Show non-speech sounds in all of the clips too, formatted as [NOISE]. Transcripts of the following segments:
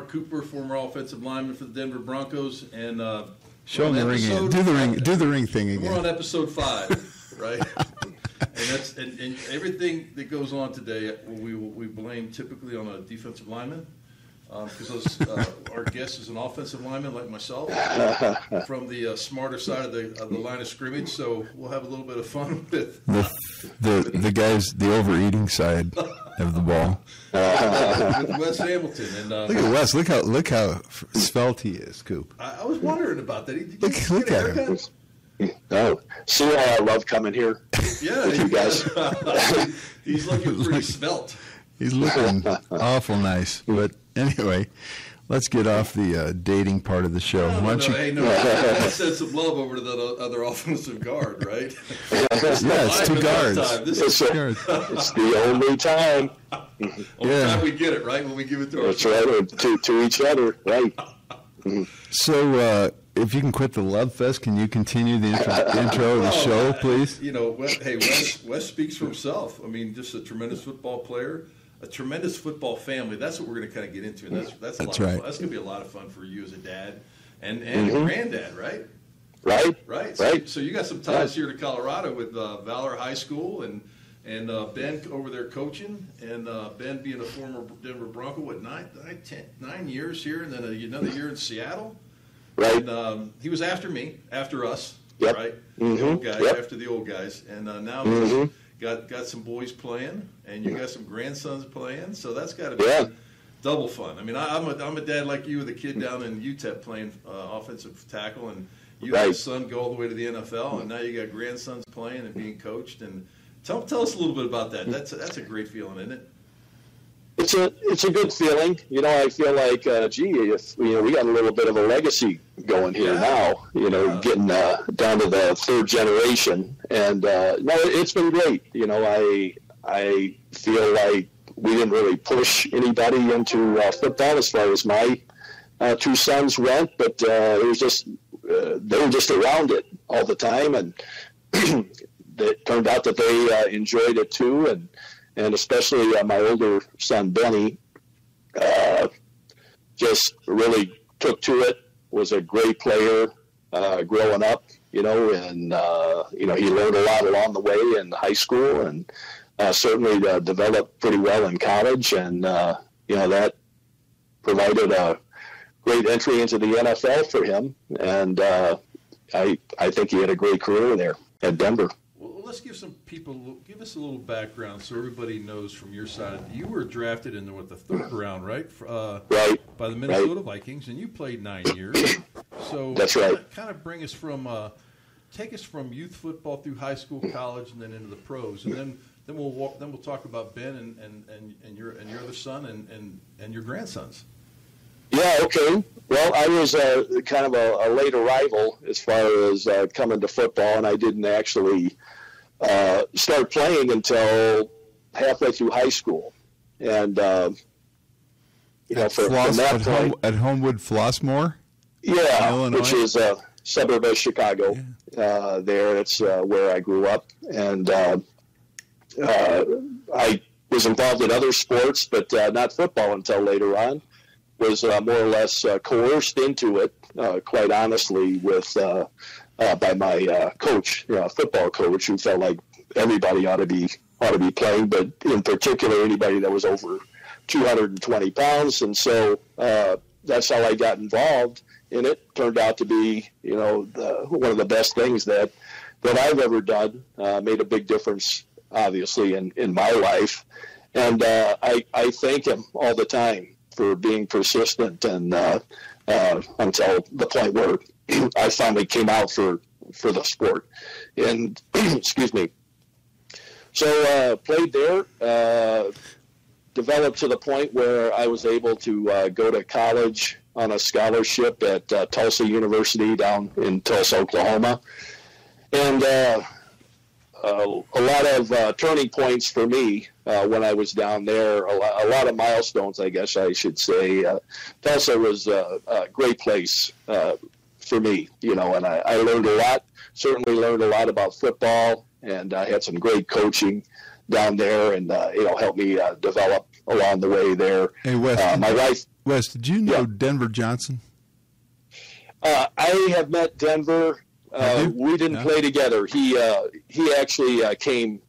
Mark Cooper, former offensive lineman for the Denver Broncos, and uh, Show we're him on the ring again. episode- Do the ring. Do the ring thing again. We're on episode five, [LAUGHS] right? and that's and, and everything that goes on today, we we blame typically on a defensive lineman because uh, our guest is an offensive lineman like myself [LAUGHS] from the uh, smarter side of the of the line of scrimmage. So we'll have a little bit of fun [LAUGHS] with The, the the guys, the overeating side of the ball. with Wes Hamilton. And uh, Look at Wes. Look how look how svelte he is, Coop. I, I was wondering about that. Did Look- look at him. Oh, see why I love coming here. Yeah, With you guys. [LAUGHS] He's looking pretty [LAUGHS] svelte. He's looking [LAUGHS] awful nice. But anyway, let's get off the uh, dating part of the show. No, Why don't you? hey, no, let's send some love over to the other offensive guard, right? Yeah, it's two Live at that guards. time. This is a, Guards. [LAUGHS] it's the only time. the Yeah. time we get it, right? When we give it to our That's right. To, to each other, right? So, uh, if you can quit the love fest, can you continue the intro, [LAUGHS] intro of the show, please? You know, Wes, hey, Wes, Wes speaks for himself. I mean, just a tremendous football player, a tremendous football family. That's what we're going to kind of get into, and that's that's a That's lot right. fun. That's going to be a lot of fun for you as a dad and and a granddad, right? Right? Right. So, Right. so you got some ties here to Colorado with uh, Valor High School and and uh, Ben over there coaching, and uh, Ben being a former Denver Bronco, what nine, nine, ten, nine years here, and then another year in Seattle. Right? And um, he was after me, after us, Yep. right? The Mhm. old guys, Yep. after the old guys, and uh, now Mhm. Got got some boys playing, and you got some grandsons playing, so that's got to be Yeah. double fun. I mean, I, I'm a I'm a dad like you with a kid down in UTEP playing uh, offensive tackle, and you had a son go all the way to the NFL, and now you got grandsons playing and being coached. And tell tell us a little bit about that. That's a, that's a great feeling, isn't it? It's a it's a good feeling. You know, I feel like, uh, gee, if you know, we got a little bit of a legacy going here Yeah. now. You know, Yeah. getting uh, down to the third generation, and uh, no, it's been great. You know, I I feel like we didn't really push anybody into uh, football as far as my uh, two sons went, but uh, it was just uh, they were just around it all the time, and [CLEARS THROAT] it turned out that they uh, enjoyed it too, and and especially uh, my older son Benny, uh, just really took to it. Was a great player uh, growing up, you know, and uh, you know he learned a lot along the way in high school, and uh, certainly uh, developed pretty well in college, and you know that provided a great entry into the NFL for him, and I I think he had a great career there at Denver. Let's give some people give us a little background so everybody knows from your side. You were drafted in the what the third round, right? Uh, Right. by the Minnesota Vikings, and you played nine years. So [CLEARS THROAT] That's right. Kind of bring us from, uh, take us from youth football through high school, college, and then into the pros, and then then we'll walk. Then we'll talk about Ben and, and, and, and your and your other son and, and, and your grandsons. Yeah, okay. Well, I was uh, kind of a, a late arrival as far as uh, coming to football, and I didn't actually uh, start playing until halfway through high school. And, uh, you know, At, for, from that at, point, home, at Homewood Flossmoor? yeah, Illinois? which is a suburb of Chicago. Uh, there, it's uh, where I grew up, and uh, uh, I was involved in other sports, but uh, not football until later on. Was uh, more or less uh, coerced into it, uh, quite honestly, with uh, by my uh, coach, uh, football coach, who felt like everybody ought to be ought to be playing, but in particular anybody that was over 220 pounds, and so uh, that's how I got involved in it. Turned out to be, you know, the, one of the best things that that I've ever done. Made a big difference, obviously, in in my life, and I I thank him all the time for being persistent and uh, uh, until the point where I finally came out for for the sport. And [CLEARS THROAT] excuse me. So uh, played there. Uh, developed to the point where I was able to uh, go to college on a scholarship at uh, Tulsa University down in Tulsa, Oklahoma, and uh, a lot of uh, turning points for me uh, when I was down there. A lot, a lot of milestones, I guess I should say. Uh, Tulsa was a great place for me, you know, and I, I learned a lot. Certainly learned a lot about football and I had some great coaching down there, and uh, you know helped me uh, develop along the way there. Hey, Wes, Uh, my wife, Wes, did you know Yeah. Denver Johnson? uh, I have met Denver. Uh, we didn't Yeah. play together. He uh, he actually uh, came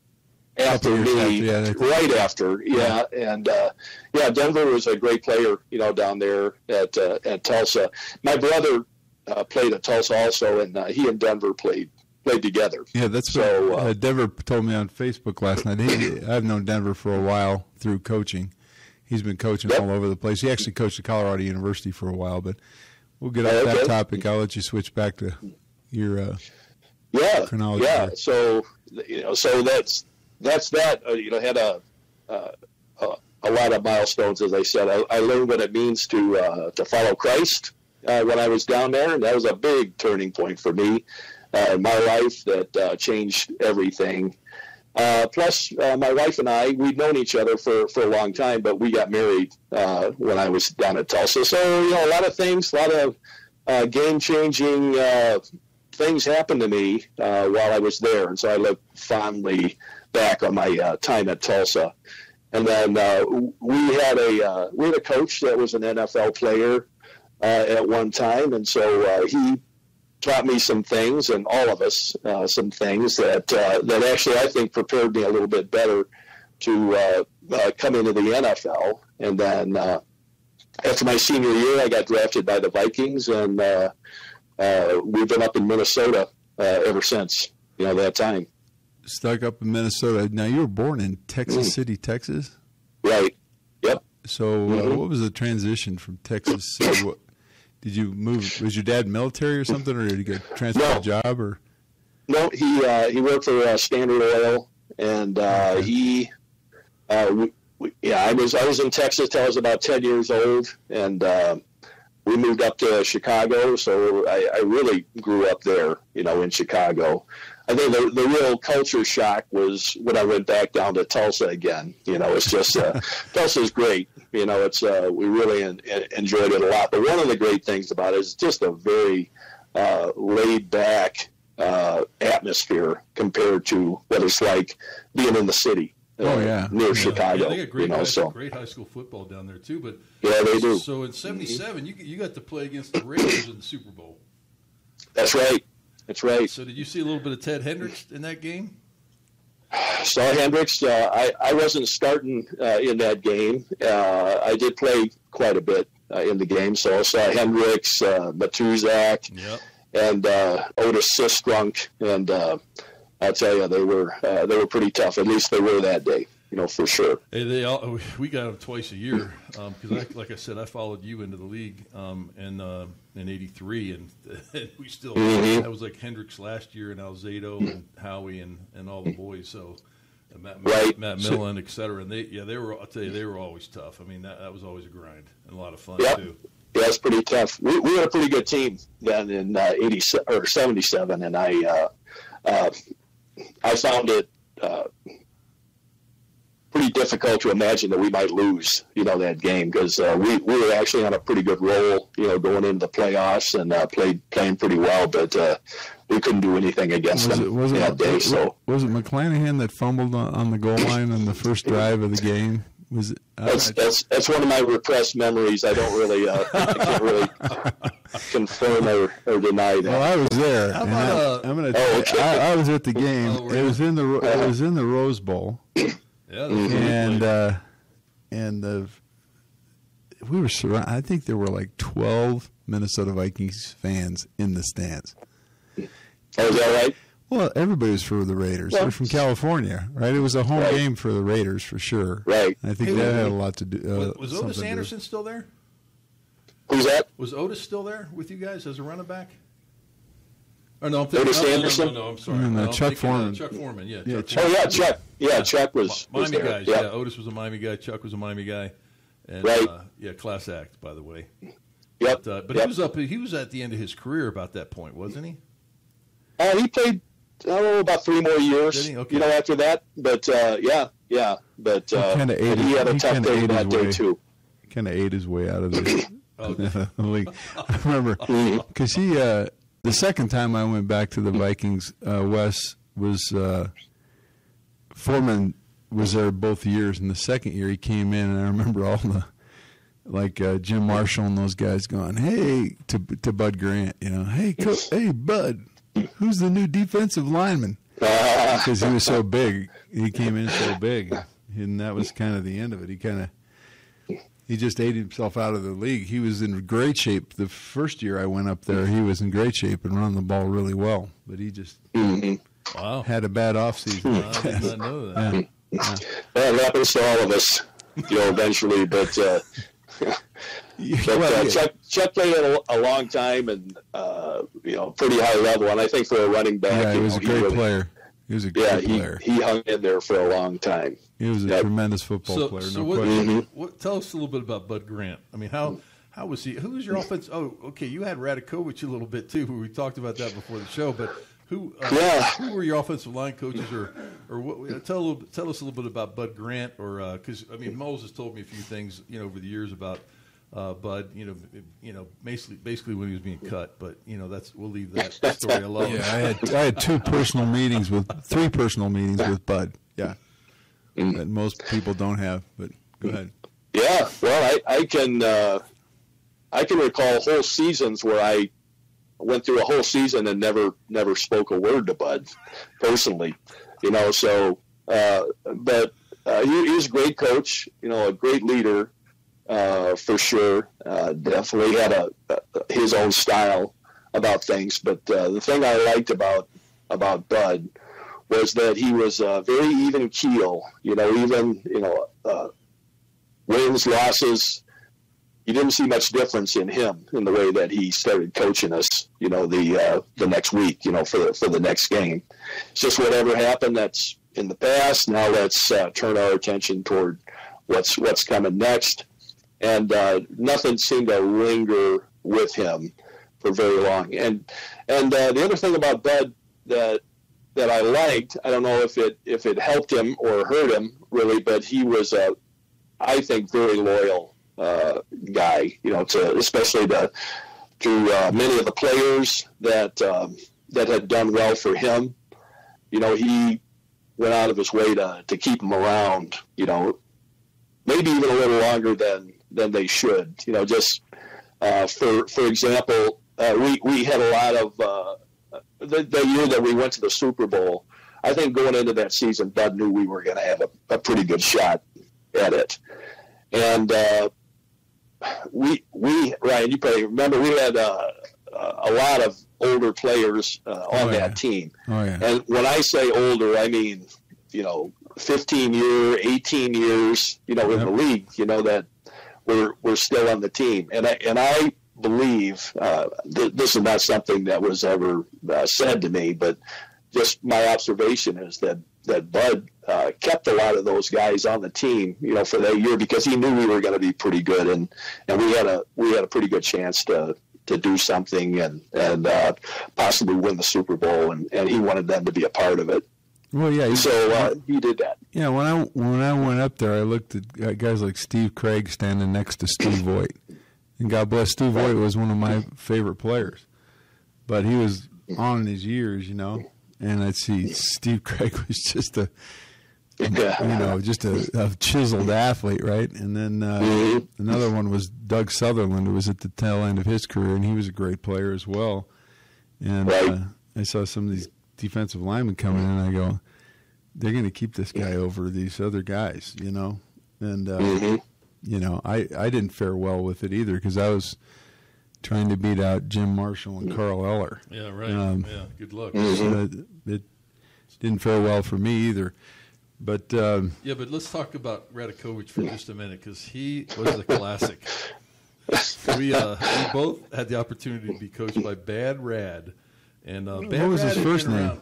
after me, after, yeah, right after, yeah, and uh, yeah, Denver was a great player, you know, down there at uh, at Tulsa. My brother uh, played at Tulsa also, and uh, he and Denver played played together. Yeah, that's So, what uh, uh, Denver told me on Facebook last night. He, I've known Denver for a while through coaching. He's been coaching Yep. all over the place. He actually coached at Colorado University for a while, but we'll get off Oh, that topic. I'll let you switch back to your. Uh, Yeah, Chronology yeah. there. So you know, so that's that's that. Uh, you know, had a, uh, a a lot of milestones, as I said. I, I learned what it means to uh, to follow Christ uh, when I was down there, and that was a big turning point for me uh, in my life that uh, changed everything. Uh, plus, uh, my wife and I, we'd known each other for, for a long time, but we got married uh, when I was down at Tulsa. So, you know, a lot of things, a lot of game changing things happened to me while I was there, and so I look fondly back on my time at Tulsa. And then we had a we had a coach that was an NFL player at one time, and so uh, he taught me some things, and all of us uh, some things that uh, that actually I think prepared me a little bit better to uh, uh, come into the NFL. And then uh, after my senior year, I got drafted by the Vikings, and uh, uh, we've been up in Minnesota uh, ever since. You know that time, stuck up in Minnesota. Now you were born in Texas Mm. City, Texas. right? Yep. So uh, Mhm. what was the transition from Texas City? [COUGHS] Did you move? Was your dad military or something, or did he get transferred No. a job? Or No, he uh, he worked for uh, Standard Oil, and uh, Okay. he, uh, we, we, yeah, I was I was in Texas till I was about ten years old, and uh, we moved up to Chicago. So I, I really grew up there, you know, in Chicago. I think the the real culture shock was when I went back down to Tulsa again. You know, it's just uh, [LAUGHS] Tulsa's great. You know, it's uh, we really en- en- enjoyed it a lot. But one of the great things about it is just a very uh, laid back uh, atmosphere compared to what it's like being in the city. uh, Oh, yeah. near Yeah. Chicago. Yeah, they got great, you know, high, so great high school football down there too. But yeah, they do. So in '77, you you got to play against the Raiders in the Super Bowl. That's right. That's right. So did you see a little bit of Ted Hendricks in that game? Saw Hendricks. Uh, I I wasn't starting uh, in that game. Uh, I did play quite a bit uh, in the game, so I saw Hendricks, uh, Matuszak, Yep. and uh, Otis Sistrunk, and uh, I'll tell you, they were uh, they were pretty tough. At least they were that day, you know, for sure. Hey, they all, we got them twice a year because, I, like I said, I followed you into the league um, in uh, in '83, and, [LAUGHS] and we still Mhm. that was like Hendricks last year, and Alzado and Howie and, and all the boys. So Matt, Right. Matt Millen, et cetera, and they yeah they were I'll tell you they were always tough. I mean that, that was always a grind and a lot of fun Yep. too. Yeah, it's pretty tough. We, we had a pretty good team then in uh, eighty or seventy seven, and I uh, uh, I found it uh, pretty difficult to imagine that we might lose, you know, that game because uh, we we were actually on a pretty good roll, you know, going into the playoffs and uh, played playing pretty well, but uh, we couldn't do anything against was them it was it that day. So was it McClanahan that fumbled on, on the goal line on the first drive of the game? Was it? I- that's that's that's one of my repressed memories. I don't really uh, I can't really confirm or, or deny that. Well, I was there. How and about, I, am gonna. Oh, okay. I, I was at the game. Oh, it was in the it was in the Rose Bowl, Yeah, that's Mhm. what we and uh, and the we were surrounded. I think there were like 12 Minnesota Vikings fans in the stands. Oh, is that right? Well, everybody was for the Raiders. Well- They're from California, right? It was a home Right. game for the Raiders for sure. Right. I think Hey, that was- had a lot to do. Uh, was, was something Ottis to. Anderson still there? Who's that? Was Ottis still there with you guys as a running back? Or no, I'm thinking, Ottis no, no, Anderson? No, no, I'm sorry. No, no, I'm Chuck thinking, uh, Foreman. Chuck Foreman, yeah. Yeah, Chuck Chuck- Oh yeah, Chuck. Yeah, Chuck was, was Miami there. guys. Yeah. Yeah, Ottis was a Miami guy. Chuck was a Miami guy. And, Right. Uh, yeah, class act, by the way. Yep. But, uh, but yep. he was up. He was at the end of his career about that point, wasn't he? Uh, he played, I don't know, about three more years. Okay. You know, after that. But uh, yeah, yeah. But uh, kinda ate he his- had a he tough day ate that his day way. too. Kind of ate his way out of the, [LAUGHS] [LAUGHS] league. I remember [LAUGHS] because he uh, the second time I went back to the Vikings, uh, Wes, was uh, Foreman was there both years, and the second year he came in, and I remember all the like uh, Jim Marshall and those guys going, "Hey," to to Bud Grant, you know, "Hey, co- [LAUGHS] hey, Bud, who's the new defensive lineman?" [LAUGHS] Because he was so big, he came in so big, and that was kind of the end of it. He kind of he just ate himself out of the league. He was in great shape the first year I went up there. He was in great shape and running the ball really well, but he just Wow. had a bad off season. I did not know that. Yeah. Well, it happens to all of us, you know, eventually. But, uh, but Well, uh, yeah. Chuck, Chuck played a, a long time and, uh, you know, pretty high level. And I think for a running back, Yeah, he was know, a great really- player. He was a great Yeah, he, player. he hung in there for a long time. He was a Yep. tremendous football So, player. so No what, question. what? Tell us a little bit about Bud Grant. I mean, how how was he? Who was your offense? Oh, okay, you had Radakovich a little bit too. We talked about that before the show, but who? Uh, Yeah. Who were your offensive line coaches, or or what? Tell tell us a little bit about Bud Grant, or because I mean, Mulls has told me a few things, you know, over the years about. Uh, Bud, you know, you know, basically, basically when he was being cut, but you know, that's we'll leave that [LAUGHS] story alone. Yeah, I had I had two personal meetings with three personal meetings with Bud. Yeah, that most people don't have. But go ahead. Yeah, well, I, I can uh, I can recall whole seasons where I went through a whole season and never never spoke a word to Bud personally, you know. So, uh, but uh, he, he was a great coach, you know, a great leader uh, for sure. Uh, definitely had a, his own style about things. But uh, the thing I liked about about Bud was that he was uh, very even keel. You know, even you know. Wins, losses, you didn't see much difference in him in the way that he started coaching us. You know, the uh, the next week, you know, for the, for the next game. It's just whatever happened. That's in the past. Now let's uh, turn our attention toward what's what's coming next. And uh, nothing seemed to linger with him for very long. And and uh, the other thing about Bud that that I liked, I don't know if it if it helped him or hurt him really, but he was a I think, very loyal uh, guy. You know, to especially to to uh, many of the players that um, that had done well for him. You know, he went out of his way to to keep them around. You know, maybe even a little longer than than they should. You know, just uh, for for example, uh, we we had a lot of uh, the, the year that we went to the Super Bowl. I think going into that season, Bud knew we were going to have a, a pretty good shot at it. And uh, we, we, Ryan, you probably remember we had uh, a lot of older players uh, on Oh, yeah. that team. Oh yeah. And when I say older, I mean, you know, 15 year, 18 years, you know, in the league, you know, that we're, we're still on the team. And I, and I believe uh, th- this is not something that was ever uh, said to me, but just my observation is that, that Bud uh, kept a lot of those guys on the team, you know, for that year because he knew we were going to be pretty good. And, and we had a, we had a pretty good chance to, to do something and, and uh, possibly win the Super Bowl. And, and he wanted them to be a part of it. Well, yeah. he- So uh, he did that. Yeah, when I when I went up there, I looked at guys like Steve Craig standing next to Steve Voigt, and God bless Steve Voigt was one of my favorite players, but he was on in his years, you know. And I'd see Steve Craig was just a you know just a, a chiseled athlete, right? And then uh, Mhm. another one was Doug Sutherland, who was at the tail end of his career, and he was a great player as well. And Right. uh, I saw some of these defensive linemen coming in, and I go, they're going to keep this guy over these other guys, you know. And uh, Mhm. you know, I I didn't fare well with it either because I was trying to beat out Jim Marshall and Carl Eller. Yeah, right. Um, yeah, good luck. So it, it didn't fare well for me either. But um, Yeah, but let's talk about Radakovich for just a minute because he was a classic. we uh, we both had the opportunity to be coached by Bad Rad, and uh, Bad was Rad his first name? around-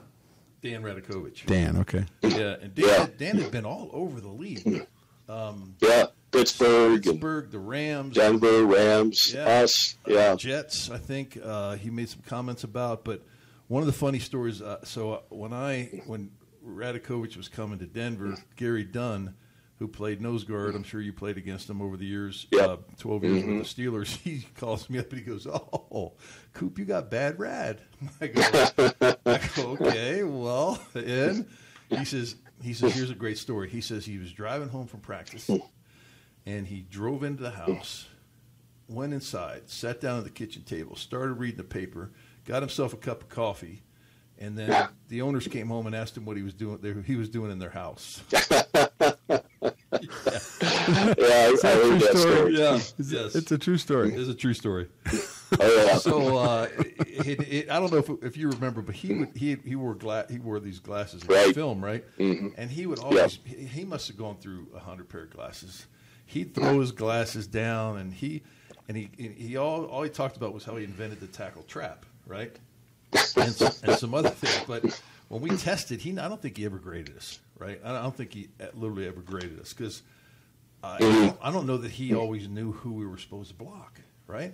Dan Radakovich. Dan, okay, Yeah, and Dan, Yeah. Dan had been all over the league. Um, Yeah, Pittsburgh and the Rams, Denver, Rams, Yeah. us. Yeah. Jets, I think uh, he made some comments about. But one of the funny stories. Uh, so uh, when I when Radakovich was coming to Denver, Gary Dunn, who played nose guard. I'm sure you played against him over the years. Yep. Uh, Twelve years with the Steelers. [LAUGHS] He calls me up and he goes, "Oh, Coop, you got bad rad." [LAUGHS] I go, I [LAUGHS] go "Okay, well," and he says, "He says here's a great story." He says he was driving home from practice, and he drove into the house, went inside, sat down at the kitchen table, started reading the paper, got himself a cup of coffee. And then the owners came home and asked him what he was doing. There, he was doing in their house. [LAUGHS] [LAUGHS] Yeah, I, I heard that story. Yeah, It's, yes, it's a true story. It's a true story. Oh, yeah. So uh, it, it, I don't know if, if you remember, but he would he he wore gla- he wore these glasses in Right. film, right? Mhm. And he would always he, he must have gone through a hundred pair of glasses. He'd throw his glasses down, and he and he he all all he talked about was how he invented the tackle trap, right? [LAUGHS] And, some- and some other things, but when we tested, he I don't think he ever graded us, right? I don't think he literally ever graded us because. Uh, I, I don't know that he always knew who we were supposed to block, right?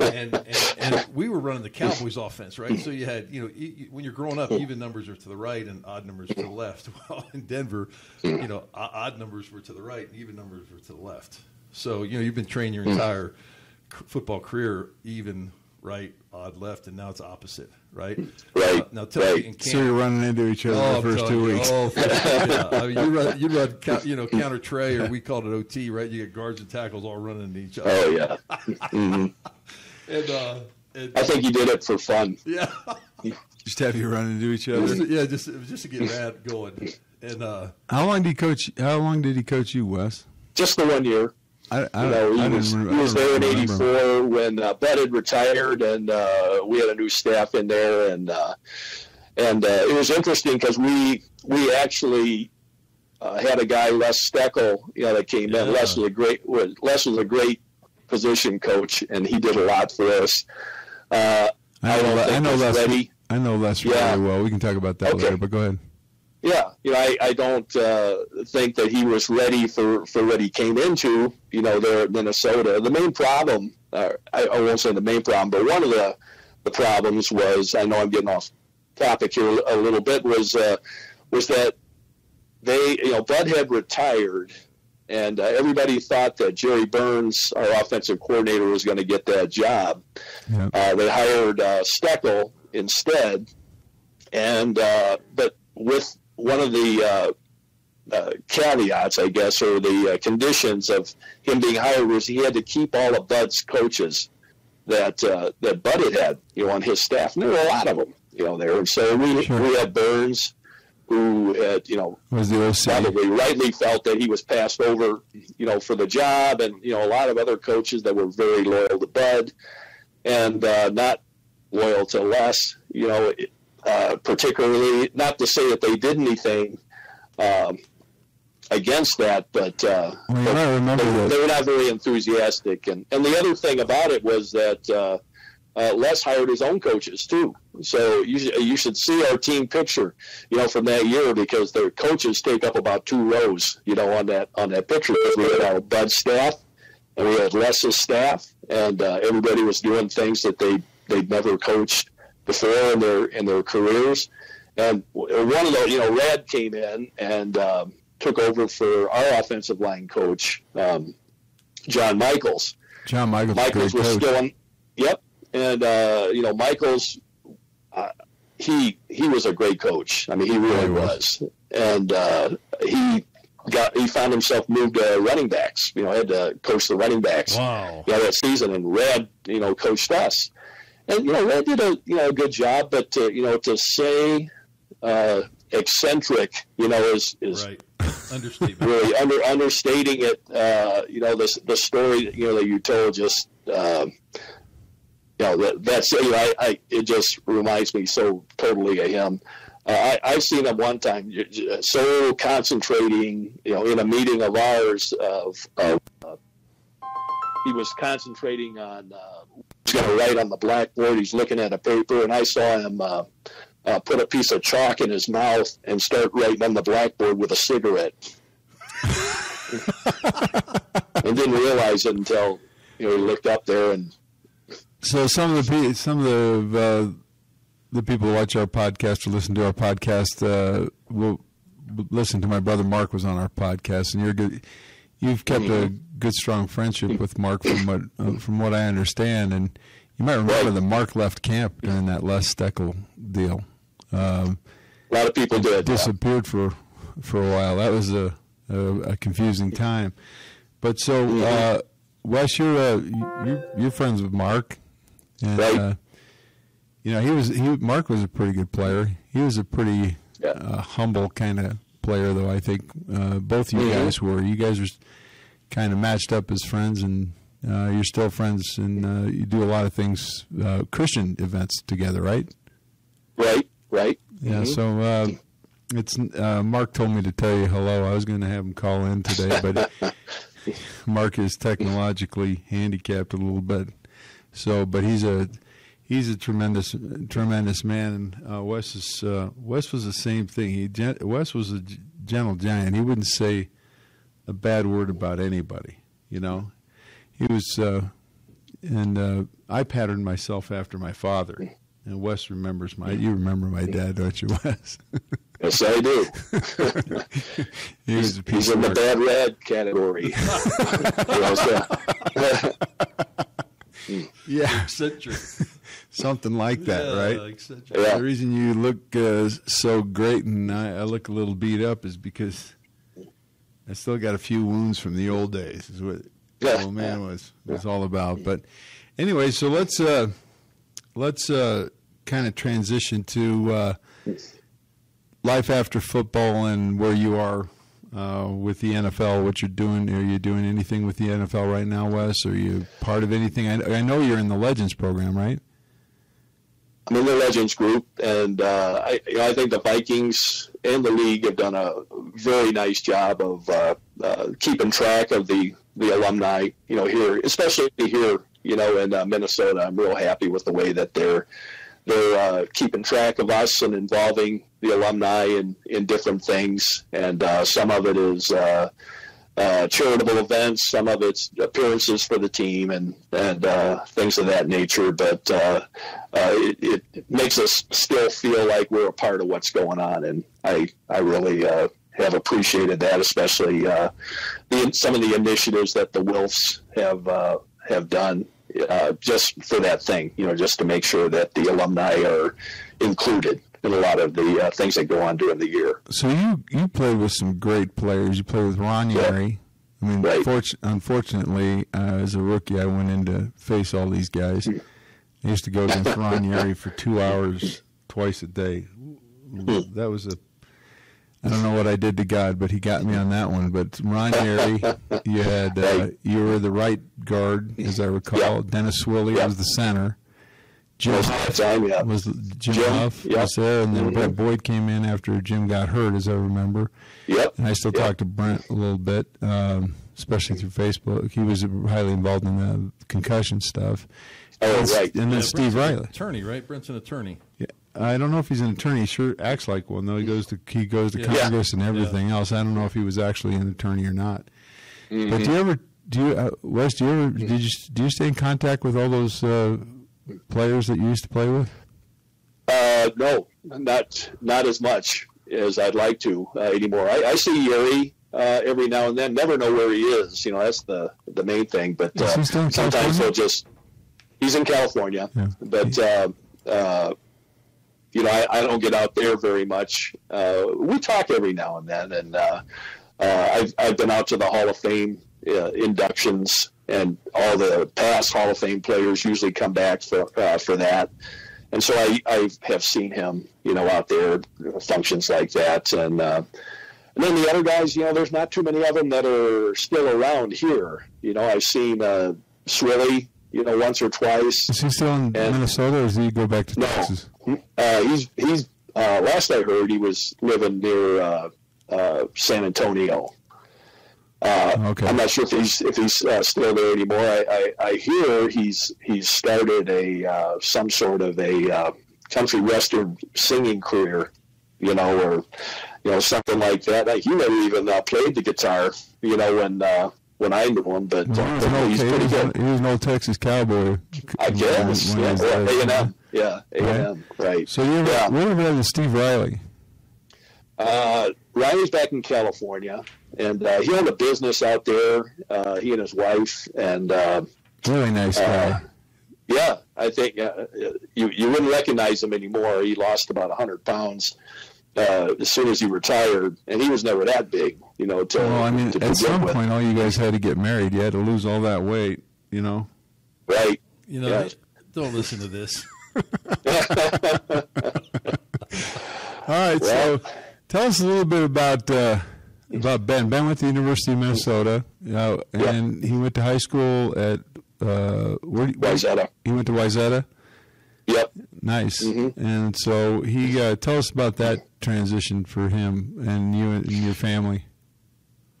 and, and and we were running the Cowboys offense, right? So you had you know when you're growing up, even numbers are to the right and odd numbers to the left. [LAUGHS] Well, in Denver, you know odd numbers were to the right and even numbers were to the left. So you know you've been trained your entire football career even right, odd left, and now it's opposite, right? [LAUGHS] Right, Uh, now tell right. me in So you're running into each other Oh, the first telling two you. weeks. Oh, [LAUGHS] yeah. I mean, you run, you run, you know, counter tray, or we called it OT, right? You get guards and tackles all running into each other, Oh, yeah. hmm [LAUGHS] and, uh, and I think you did it for fun. yeah, Just have you run into each other. Just- yeah, just just to get that going, and uh, How long did he coach? How long did he coach you, Wes? Just the one year. I, I, You know, he didn't was, he was there in '84 when uh, Bud had retired, and uh, we had a new staff in there, and uh, and uh, it was interesting because we we actually uh, had a guy Les Steckel, you know, that came Yeah. in. Les was a great was Les was a great position coach, and he did a lot for us. Uh, I I know, don't Le- think I know Les. ready. I know Les Yeah. really well. We can talk about that Okay. later. But go ahead. Yeah, you know, I, I don't uh, think that he was ready for, for what he came into, you know, there at Minnesota. The main problem, uh, I, I won't say the main problem, but one of the, the problems was, I know I'm getting off topic here a little bit, was, uh, was that they, you know, Bud had retired, and uh, everybody thought that Jerry Burns, our offensive coordinator, was going to get that job. Yeah. Uh, they hired uh, Steckel instead, and uh, but with one of the uh, uh, caveats, I guess, or the uh, conditions of him being hired was he had to keep all of Bud's coaches that uh, that Bud had had, you know, on his staff, and there were a lot of them, you know, there. And so we Sure. we had Burns, who had, you know, Was the OC? probably rightly felt that he was passed over, you know, for the job, and you know, a lot of other coaches that were very loyal to Bud, and uh, not loyal to Les. You know, uh, particularly not to say that they did anything um, against that, but uh, Well, but might remember they, that. they were not very enthusiastic. And and the other thing about it was that. Uh, uh, Les hired his own coaches too, so you should, you should see our team picture, you know, from that year because their coaches take up about two rows, you know, on that on that picture. Because we had our Bud staff, and we had Les's staff, and uh, everybody was doing things that they they'd never coached before in their in their careers. And one of the, you know, Rad came in and um, took over for our offensive line coach, um, John Michels. John Michels, was Michels was coach. still in, yep, and uh, you know Michels, uh, he he was a great coach. I mean, he really Yeah, he was. was. and uh, he got he found himself moved to running backs. You know, had to coach the running backs. wow, know, that season, and Rad, you know, coached us, and you know, Rad did a you know a good job. But to, you know, to say uh, eccentric, you know, is is right, really under understating it. Uh, you know, the the story you know that you told just. Um, you know that that's you know, I, I it just reminds me so totally of him. Uh, I I've seen him one time so concentrating you know in a meeting of ours of, of uh, he was concentrating on uh, going to write on the blackboard. He's looking at a paper, and I saw him uh, uh, put a piece of chalk in his mouth and start writing on the blackboard with a cigarette. [LAUGHS] and didn't realize it until you know he looked up there and So some of the some of the uh, the people who watch our podcast or listen to our podcast uh, will, listened to my brother Mark was on our podcast, and you're good. You've kept mm-hmm. a good, strong friendship with Mark, from what uh, from what I understand, and you might remember that Mark left camp during that Les Steckel deal. Um, a lot of people did. Disappeared yeah. for for a while. That was a a, a confusing time. But so, mm-hmm. uh, Wes, you're uh, you're, you're friends with Mark, and right. uh, you know he was he Mark was a pretty good player. He was a pretty yeah. uh, humble kind of player, though. I think uh, both you mm-hmm. guys were. You guys were kind of matched up as friends, and uh, you're still friends, and uh, you do a lot of things, uh, Christian events together, right? Right, right. Yeah. Mm-hmm. So uh, it's uh, Mark told me to tell you hello. I was going to have him call in today, but [LAUGHS] Mark is technologically handicapped a little bit. So, but he's a he's a tremendous tremendous man. And uh, Wes is uh, Wes was the same thing. He Wes was a gentle giant. He wouldn't say a bad word about anybody. You know, he was. Uh, and uh, I patterned myself after my father. And Wes remembers my. You remember my dad, don't you, Wes? [LAUGHS] Yes, I do. [LAUGHS] he he's, he's in the bad Rad category. [LAUGHS] yeah, eccentric. Something like that, yeah, right? Yeah. The reason you look uh, so great and I, I, look a little beat up is because I still got a few wounds from the old days. Is what yeah. old man was was all about. But anyway, so let's uh, let's uh, kind of transition to uh, life after football and where you are uh, with the NFL, what you're doing. Are you doing anything with the NFL right now, Wes? Are you part of anything? I, I know you're in the Legends program, right? I'm in the Legends group, and uh, I, you know, I think the Vikings and the league have done a very nice job of uh, uh keeping track of the, the alumni. You know, here, especially here, you know, in uh, Minnesota, I'm real happy with the way that they're they're uh, keeping track of us and involving the alumni in, in different things. And uh, some of it is uh, uh, charitable events, some of it's appearances for the team, and and uh, things of that nature. But uh, it, it, makes us still feel like we're a part of what's going on, and I I really have appreciated that, especially the, some of the initiatives that the Wilfs have have done uh, just for that thing, you know, just to make sure that the alumni are included in a lot of the uh, things that go on during the year. So you you played with some great players. You played with Ron Yary. I mean, right. for, unfortunately, uh, as a rookie, I went in to face all these guys. Hmm. I used to go against [LAUGHS] Ron Yary for two hours twice a day. Hmm. That was a I don't know what I did to God, but He got me on that one. But Ron Yary, you had uh, you were the right guard, as I recall. Dennis Swilley yep. was the center. Jim Hough time, yeah. was Jim, Jim Hough yep. was there, and then mm-hmm. Brent Boyd came in after Jim got hurt, as I remember. Yep. And I still talk to Brent a little bit, um, especially through Facebook. He was highly involved in the concussion stuff. Oh, and, right. And then yeah, Steve Brent's Riley, attorney, right? Brent's an attorney. Yeah. I don't know if he's an attorney. He sure acts like one, though. He goes to he goes to yeah. Congress and everything yeah. else. I don't know if he was actually an attorney or not. Mm-hmm. But do you ever do you uh, Wes? Do you ever did you do you stay in contact with all those uh, players that you used to play with? Uh, no, not not as much as I'd like to uh, anymore. I, I see Yary uh, every now and then. Never know where he is. You know, that's the the main thing. But uh, sometimes he'll just he's in California, yeah. but uh, you know, I, I, don't get out there very much. Uh, we talk every now and then, and uh, uh, I've, I've been out to the Hall of Fame uh, inductions, and all the past Hall of Fame players usually come back for uh, for that. And so I, I have seen him, you know, out there functions like that, and uh, and then the other guys, you know, there's not too many of them that are still around here. You know, I've seen uh, Swilley you know, once or twice. Is he still in and, Minnesota, or does he go back to no, Texas? Uh, he's he's. Uh, last I heard, he was living near uh, uh San Antonio. Uh, okay. I'm not sure if he's if he's uh, still there anymore. I, I, I, hear he's he's started a some sort of a country western singing career, you know, or you know something like that. He never even played the guitar, you know, when when I knew him, but, well, uh, no, he's pretty good. He was an old Texas cowboy. I guess. Yeah, A and M. Yeah, A and M. Right. So you ever, yeah. have you had Steve Riley? Uh, Riley's back in California, and uh, he owned a business out there. Uh, he and his wife, and uh, Really nice guy. uh, yeah, I think uh, you you wouldn't recognize him anymore. He lost about hundred pounds uh, as soon as he retired, and he was never that big, you know. To, well, I mean, to at begin some with. point, all you guys had to get married. You had to lose all that weight, you know. right? You know, Yeah. don't listen to this. [LAUGHS] [LAUGHS] All right, Well- so tell us a little bit about uh, about Ben. Ben went to the University of Minnesota, uh, and he went to high school at uh, where, Wayzata. He went to Wayzata. Yep. Nice. Mhm. And so he uh, tell us about that transition for him and you and your family.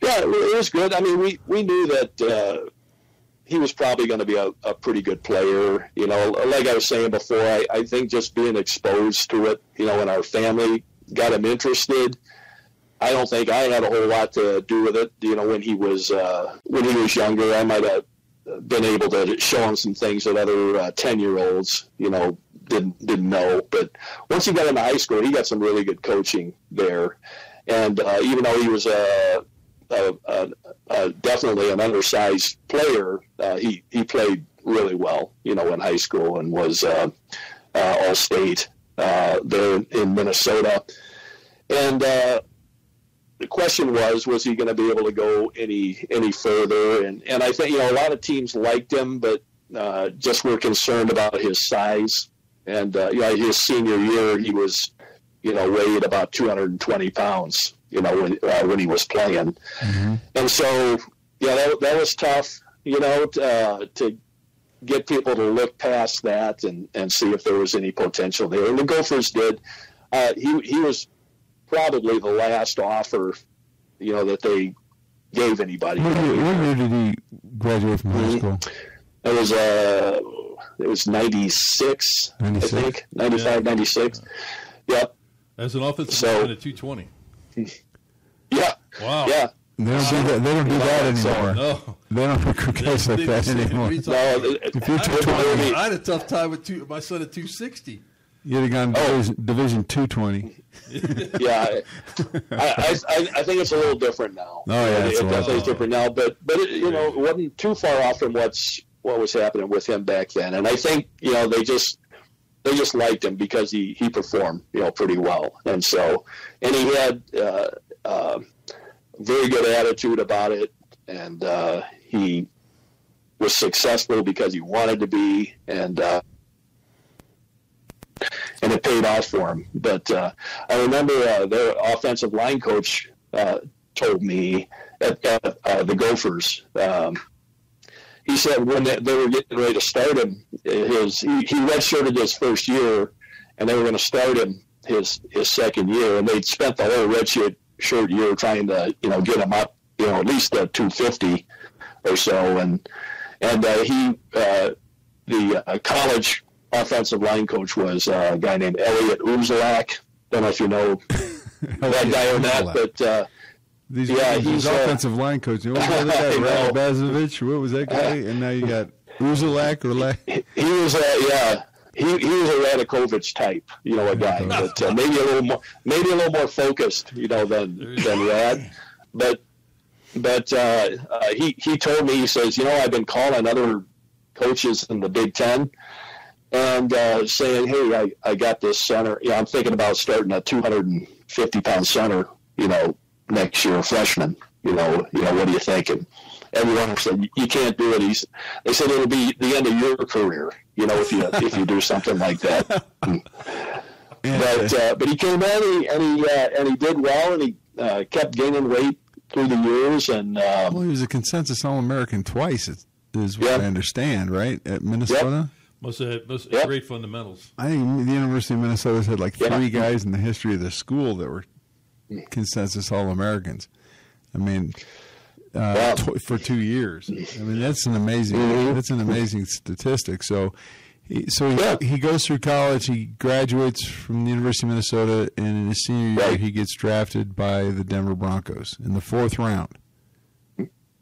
Yeah, it was good. I mean, we, we knew that uh, he was probably going to be a, a pretty good player. You know, like I was saying before, I, I think just being exposed to it, you know, and our family got him interested. I don't think I had a whole lot to do with it. You know, when he was uh, when he was younger, I might have been able to show him some things that other ten year olds, you know, didn't didn't know. But once he got into high school, he got some really good coaching there. And uh, even though he was a, a, a, a definitely an undersized player, uh, he he played really well, you know, in high school and was uh, uh, all state uh, there in Minnesota. And uh, the question was, was he going to be able to go any any further? And and I think you know a lot of teams liked him, but uh, just were concerned about his size. And uh, you know, his senior year, he was you know weighed about 220 pounds. You know when uh, when he was playing, and so yeah, that, that was tough. You know t- uh, to get people to look past that and, and see if there was any potential there. And the Gophers did. Uh, he he was probably the last offer, you know, that they gave anybody. What year, what year did he graduate from high Mhm. school? It was uh, it was ninety six, I think, 95, 96. Yep. As an offensive So- lineman at 220. Yeah. Wow. Yeah. They don't do that. They don't do that anymore. No. They don't recruit guys like that anymore. No, it- If you're I, 220, I had a tough time with two, my son at 260. You'd have gone Oh. division, division 220. [LAUGHS] yeah, I, I, I, think it's a little different now. Oh, yeah, it's it a definitely is different now. But but it, you know, it wasn't too far off from what's what was happening with him back then. And I think you know they just they just liked him because he he performed you know pretty well. And so and he had uh, uh, very good attitude about it, and uh, he was successful because he wanted to be, and uh, and it paid off for him. But uh, I remember uh, their offensive line coach uh, told me at, at uh, the Gophers. Um, he said when they, they were getting ready to start him, his he, he redshirted his first year, and they were going to start him his his second year, and they'd spent the whole redshirt shirt year trying to you know get him up, you know, at least a 250 or so, and and uh, he uh, the college offensive line coach was uh, a guy named Elliot Uzelac. Don't know if you know [LAUGHS] that guy or not, but uh, These, Yeah, he's, uh, offensive line coach. What was the other I guy? know. What was that guy? And now you got Uzelac or La- he was uh, yeah he, he was a Radakovich type you know a guy but uh, maybe a little more maybe a little more focused you know than than Rad but but uh, uh, he he told me he says you know I've been calling other coaches in the Big Ten and uh, saying hey I, I got this center yeah I'm thinking about starting a 250 pound center you know next year freshman you know you know what are you thinking everyone said you can't do it. He's, they said it'll be the end of your career, you know, if you if you do something like that. [LAUGHS] but uh, but he came in and he and he, uh, and he did well and he uh, kept gaining weight through the years and um, Well, he was a consensus All American twice, is, is what Yep. I understand, right? At Minnesota? Most had most Yep. great fundamentals. I think the University of Minnesota's had like Yeah. three guys in the history of the school that were consensus All Americans. I mean, uh, Wow. tw- for two years. I mean, that's an amazing. Mhm. That's an amazing statistic. So, he, so he, Yeah. he goes through college. He graduates from the University of Minnesota, and in his senior year, Right. he gets drafted by the Denver Broncos in the fourth round.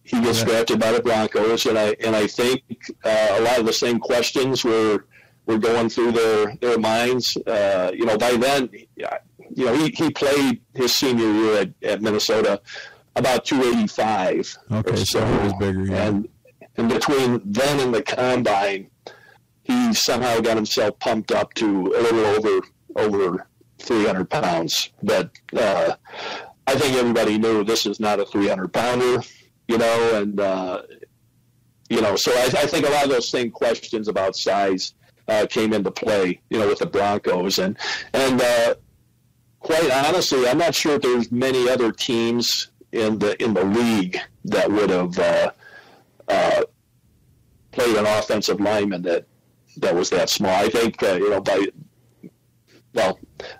He gets drafted by the Broncos, and I and I think uh, a lot of the same questions were were going through their their minds. Uh, you know, by then, you know, he, he played his senior year at, at Minnesota about 285. Okay, so he was bigger, yeah. And, and between then and the combine, he somehow got himself pumped up to a little over over 300 pounds. But uh, I think everybody knew this is not a 300 pounder, you know, and uh, you know, so I, I, think a lot of those same questions about size uh, came into play, you know, with the Broncos, and and uh, quite honestly, I'm not sure if there's many other teams in the in the league that would have uh, uh, played an offensive lineman that that was that small. I think uh, you know by well,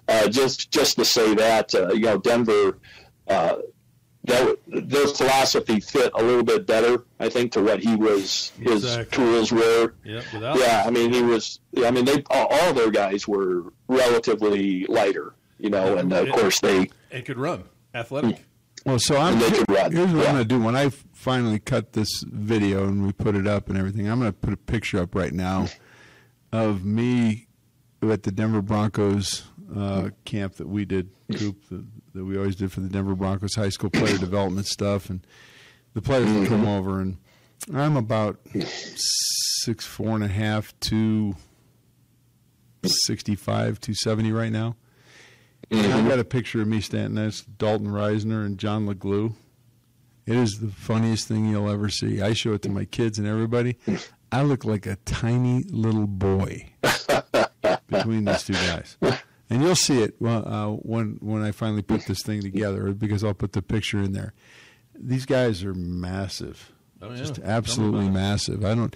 uh, just just to say that uh, you know Denver. Uh, that, their philosophy fit a little bit better, I think, to what he was. His exactly. tools were. Yeah, yeah. I mean, he was. I mean, they all their guys were relatively lighter, you know, and, and of course they and could run, athletic. Well, so I'm here's what yeah. I'm going to do when I finally cut this video and we put it up and everything. I'm going to put a picture up right now of me at the Denver Broncos uh, camp that we did, group that, that, we always did for the Denver Broncos high school player [COUGHS] development stuff, and the players would come over, and I'm about six four and a half to sixty five to seventy right now. Mm-hmm. I've got a picture of me standing next to Dalton Risner and John LeGlue. It is the funniest thing you'll ever see. I show it to my kids and everybody. I look like a tiny little boy [LAUGHS] between these two guys. And you'll see it uh, when when I finally put this thing together because I'll put the picture in there. These guys are massive, oh, yeah. just absolutely massive. I don't.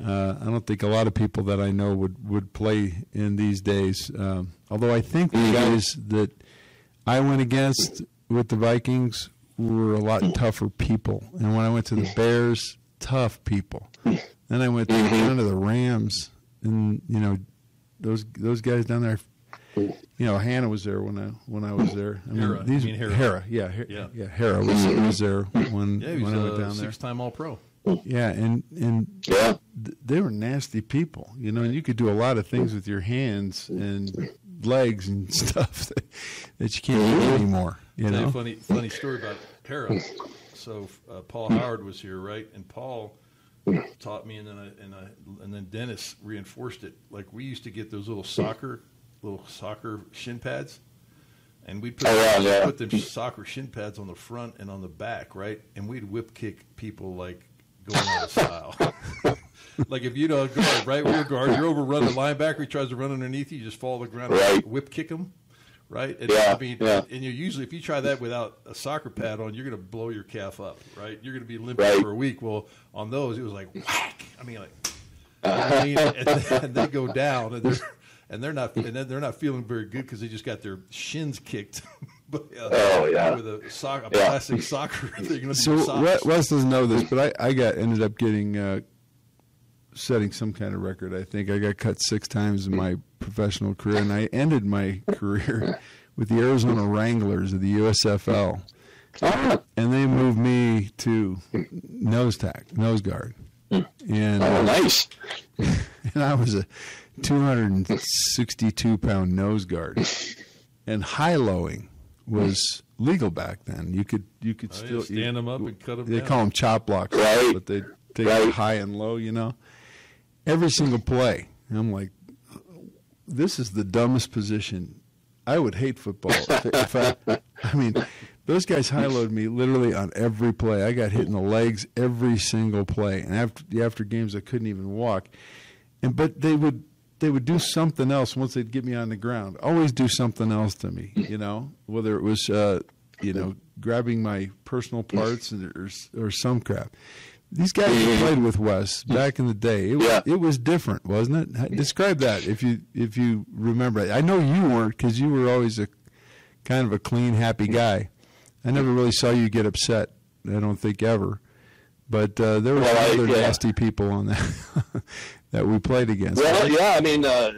Uh, I don't think a lot of people that I know would, would play in these days. Um, although I think the guys that I went against with the Vikings were a lot tougher people. And when I went to the Bears, tough people. Then I went down to the Rams, and you know, those those guys down there. You know, Hannah was there when I when I was there. I mean, Harrah, these Harrah. Harrah, yeah, yeah, yeah. Harrah was mm-hmm. was there when yeah, when I went down there. Six time All Pro. Yeah, and and yeah. Th- they were nasty people, you know. And you could do a lot of things with your hands and legs and [LAUGHS] stuff that, that you can't do mm-hmm. anymore. You know, funny funny story about Harrah. So uh, Paul mm-hmm. Howard was here, right? And Paul taught me, and then I, and I and then Dennis reinforced it. Like we used to get those little soccer little soccer shin pads, and we'd put, oh, yeah, yeah. put them soccer shin pads on the front and on the back, right? And we'd whip kick people like going out of style. [LAUGHS] like if you know uh, guard, right rear guard, you're overrun the linebacker, he tries to run underneath you, you just fall to the ground, right. whip kick him right? And, yeah, I mean, yeah. and you usually if you try that without a soccer pad on, you're going to blow your calf up, right? You're going to be limping right. for a week. Well, on those, it was like whack. I mean, like, I [LAUGHS] mean? and, they go down, and they're and they're not and they're not feeling very good because they just got their shins kicked. [LAUGHS] but, uh, oh yeah, with a, sock, a yeah. plastic soccer [LAUGHS] thing. So Wes doesn't know this, but I, I got ended up getting. Uh, setting some kind of record. I think I got cut six times in my professional career, and I ended my career with the Arizona Wranglers of the USFL. And they moved me to nose tack, nose guard. And oh, nice. [LAUGHS] And I was a 262 pound nose guard, [LAUGHS] and high lowing was legal back then. You could you could oh, still yeah, stand you, them up and cut them. They down. call them chop blocks, right. but they take right. high and low. You know, every single play. I'm like, this is the dumbest position. I would hate football if, if I. I mean, those guys high load me literally on every play. I got hit in the legs every single play, and after after games, I couldn't even walk. And but they would they would do something else once they'd get me on the ground. Always do something else to me, you know, whether it was uh, you know grabbing my personal parts or or some crap. These guys who played with Wes back in the day, it, yeah. it was different, wasn't it? Describe that if you if you remember. I know you weren't because you were always a kind of a clean, happy guy. I never really saw you get upset. I don't think ever. But uh, there were well, other yeah. nasty people on that [LAUGHS] that we played against. Well, right? yeah, I mean, uh,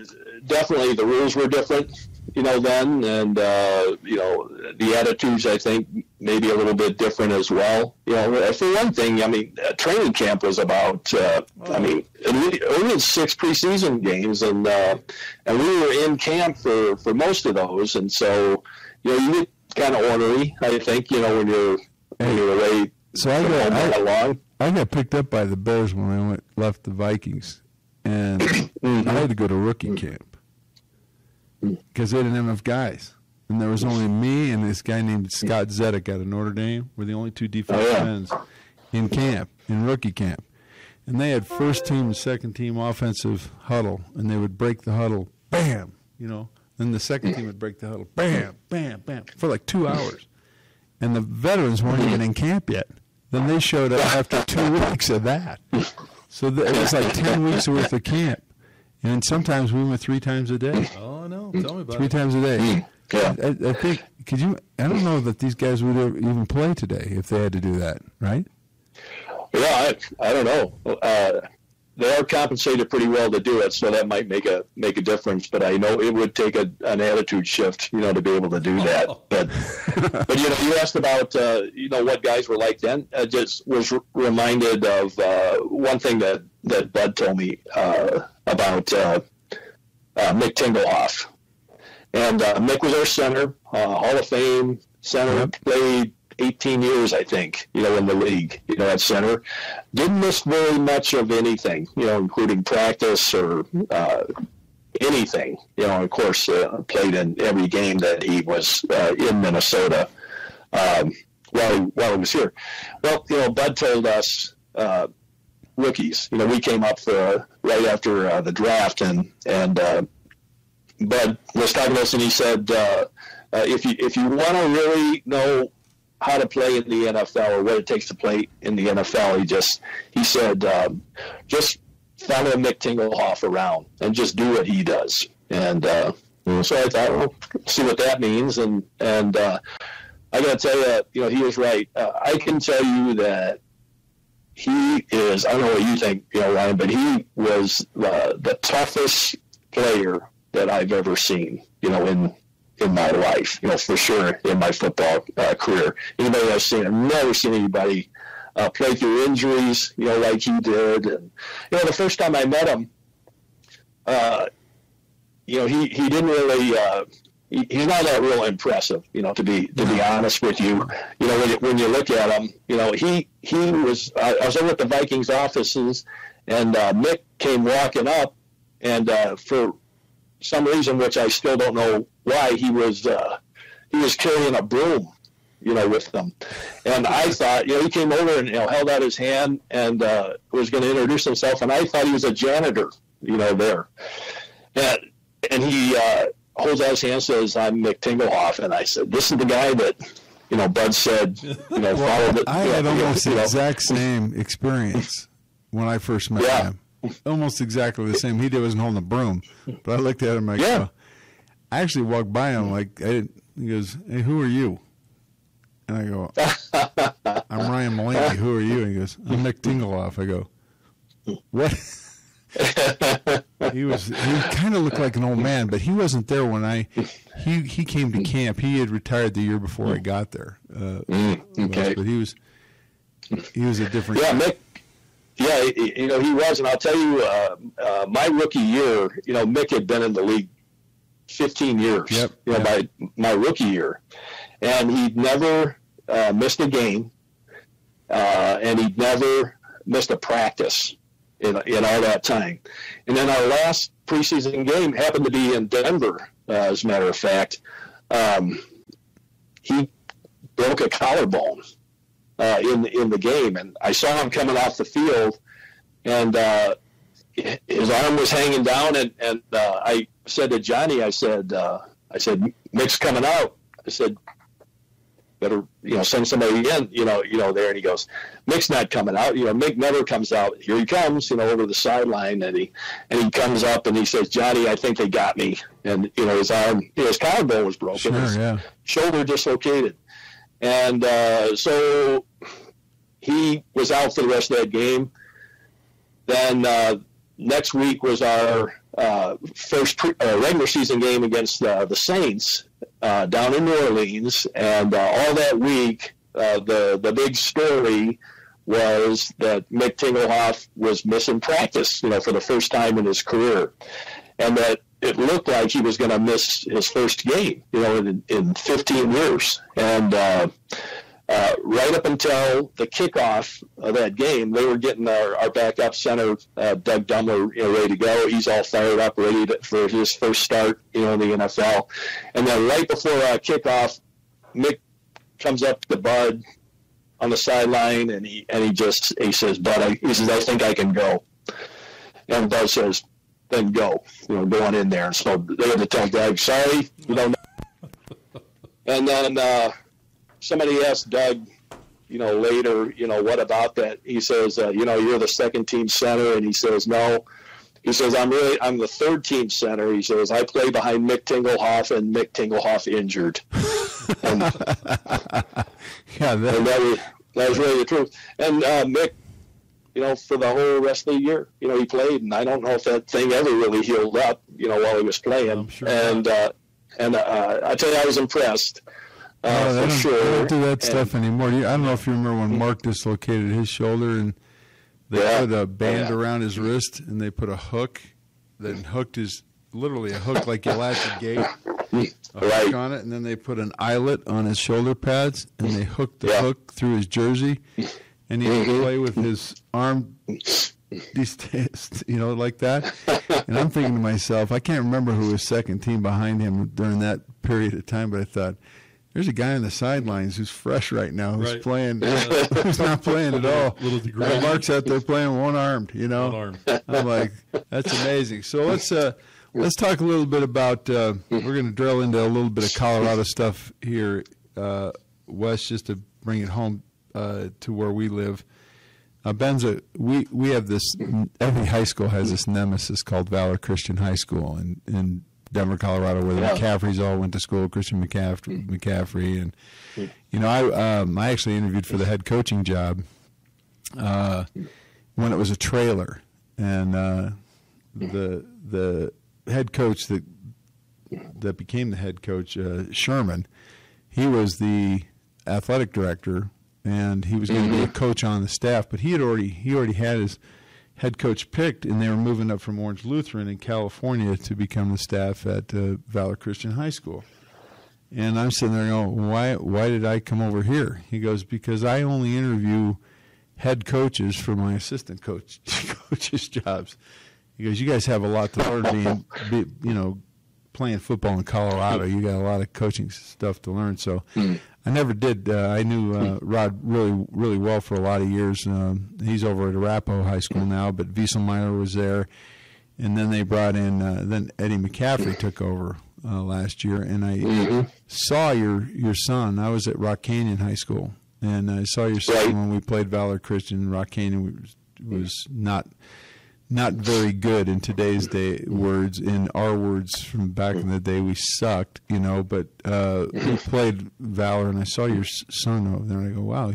definitely the rules were different. you know, then, and uh, you know, the attitudes I think maybe a little bit different as well. You know, for one thing, I mean, uh, training camp was about. Uh, I mean, we only had six preseason games, and uh, and we were in camp for for most of those, and so you know, you get kind of ornery. I think you know when you're when you're away. So I got I, I got picked up by the Bears when I went left the Vikings, and [COUGHS] mm-hmm. I had to go to rookie camp because they didn't have enough guys. And there was only me and this guy named Scott Zettek out of Notre Dame. We're the only two defensive oh, yeah. ends in camp, in rookie camp. And they had first team and second team offensive huddle, and they would break the huddle, bam, you know. Then the second team would break the huddle, bam, bam, bam, for like two hours. And the veterans weren't even in camp yet. Then they showed up after two [LAUGHS] weeks of that. So it was like 10 weeks worth of camp. And sometimes we went three times a day. Oh no! Tell me about three it. times a day. Mm, yeah. I, I, think. Could you? I don't know that these guys would even play today if they had to do that, right? Yeah, I, I don't know. Uh, they are compensated pretty well to do it, so that might make a make a difference. But I know it would take a, an attitude shift, you know, to be able to do that. But [LAUGHS] but you know, you asked about uh, you know what guys were like then. I just was reminded of uh, one thing that that Bud told me uh, about uh, uh, Mick Tingelhoff, and uh, Mick was our center, Hall of Fame center, yep. played 18 years, I think, you know, in the league, you know, at center. Didn't miss very much of anything, you know, including practice or uh, anything. You know, of course, uh, played in every game that he was uh, in Minnesota um, while, he, while he was here. Well, you know, Bud told us uh, rookies, you know, we came up for right after uh, the draft and, and uh, Bud was talking to us and he said, uh, if you if you want to really know how to play in the NFL or what it takes to play in the NFL. He just he said um, just follow Mick Tingelhoff around and just do what he does. And uh, so I thought, well, see what that means. And and uh, I got to tell you, you know, he was right. Uh, I can tell you that he is. I don't know what you think, you know, Ryan, but he was uh, the toughest player that I've ever seen. You know, in in my life, you know, for sure in my football uh, career. Anybody I've seen, I've never seen anybody uh, play through injuries, you know, like he did. And, you know, the first time I met him, uh, you know, he, he didn't really, uh, he, he's not that real impressive, you know, to be, to be honest with you. You know, when you, when you look at him, you know, he, he was, I, I was over at the Vikings offices and uh, Mick came walking up and uh, for some reason, which I still don't know why, he was uh, he was carrying a broom, you know, with them. And I [LAUGHS] thought, you know, he came over and you know held out his hand and uh, was going to introduce himself, and I thought he was a janitor, you know, there. And and he uh, holds out his hand, says, "I'm Mick Tingelhoff," and I said, "This is the guy that." You know, Bud said, you know, [LAUGHS] well, followed it. I had almost the exact same experience when I first met yeah. him almost exactly the same. He did wasn't holding a broom, but I looked at him like, yeah. I actually walked by him like I didn't. He goes, "Hey, who are you?" And I go, [LAUGHS] "I'm Ryan Malinky. Who are you?" And he goes, "I'm Mick Tingelhoff." I go, "What?" he was he kind of looked like an old man, but he wasn't there when I he he came to camp. He had retired the year before I got there. Uh, mm, okay, but he was he was a different. Yeah, Mick yeah, you know, he was. And I'll tell you, uh, uh, my rookie year, you know, Mick had been in the league 15 years, yep, you know, yep. my, my rookie year. And he'd never uh, missed a game, uh, and he'd never missed a practice in, in all that time. And then our last preseason game happened to be in Denver, uh, as a matter of fact. Um, he broke a collarbone uh, in in the game, and I saw him coming off the field, and uh, his arm was hanging down, and and uh, I said to Johnny, I said, uh, I said, Mick's coming out. I said, better you know send somebody in, you know, you know there, and he goes, Mick's not coming out. You know, Mick never comes out. Here he comes, you know, over the sideline, and he and he comes up and he says, Johnny, I think they got me, and you know his arm, you know, his collarbone was broken, sure, his yeah. shoulder dislocated. And uh, so he was out for the rest of that game. Then uh, next week was our uh, first pre- uh, regular season game against uh, the Saints uh, down in New Orleans, and uh, all that week, uh, the the big story was that Mick Tingelhoff was missing practice, you know, for the first time in his career, and that it looked like he was going to miss his first game, you know, in, in 15 years, and. Uh, right up until the kickoff of that game, they were getting our, our backup center, uh, Doug Dumler, you know, ready to go. He's all fired up, ready to, for his first start, you know, in the NFL. And then right before uh, kickoff, Mick comes up to Bud on the sideline, and he and he just he says, "Bud, I, he says I think I can go." And Bud says, "Then go, you know, go on in there." And so they had to tell Doug, "Sorry, you don't." know. [LAUGHS] And then. Uh, somebody asked Doug, you know, later, you know, what about that? He says, uh, you know, you're the second team center, and he says, no. He says, I'm really, I'm the third team center. He says, I play behind Mick Tingelhoff, and Mick Tingelhoff injured. [LAUGHS] and, yeah, that, and that, was, that was really the truth. And uh, Mick, you know, for the whole rest of the year, you know, he played, and I don't know if that thing ever really healed up, you know, while he was playing. I'm sure and uh, and uh, I tell you, I was impressed. Uh, Oh, they, for don't, sure. they don't do that And- stuff anymore. You, I don't know if you remember when Mark dislocated his shoulder and they Yeah. put a band Yeah. around his wrist and they put a hook that hooked his literally a hook like you latch a gate, a Right. hook on it, and then they put an eyelet on his shoulder pads and they hooked the Yeah. hook through his jersey, and he would Mhm. play with his arm. These, you know, like that, and I'm thinking to myself, I can't remember who was second team behind him during that period of time, but I thought, there's a guy on the sidelines who's fresh right now, who's Right. playing, [LAUGHS] who's not playing at all. Little degree. And Mark's out there playing one armed, you know. One armed. I'm like, that's amazing. So let's uh, let's talk a little bit about. Uh, we're going to drill into a little bit of Colorado stuff here, uh, Wes, just to bring it home uh, to where we live. Uh, Benza, we we have this. Every high school has this nemesis called Valor Christian High School in in Denver, Colorado, where the Yeah. McCaffreys all went to school. Christian McCaffrey, McCaffrey, and you know, I um, I actually interviewed for the head coaching job uh, when it was a trailer, and uh, the the head coach that that became the head coach, uh, Sherman, he was the athletic director, and he was going to be a coach on the staff. But he had already he already had his head coach picked, and they were moving up from Orange Lutheran in California to become the staff at uh, Valor Christian High School. And I'm sitting there going, why why did I come over here? He goes, because I only interview head coaches for my assistant coach [LAUGHS] coaches jobs. He goes, you guys have a lot to learn being, be, you know, playing football in Colorado. You got a lot of coaching stuff to learn. So I never did. Uh, I knew uh, Rod really really well for a lot of years. Um, he's over at Arapahoe High School now, but Vieselmeyer was there. And then they brought in, uh, then Eddie McCaffrey took over uh, last year, and I saw your your son. I was at Rock Canyon High School, and I saw your son Right. when we played Valor Christian. Rock Canyon was, was not not very good in today's day words. In our words from back in the day, we sucked, you know. But uh, we [LAUGHS] played Valor, and I saw your son over there, and I go, "Wow,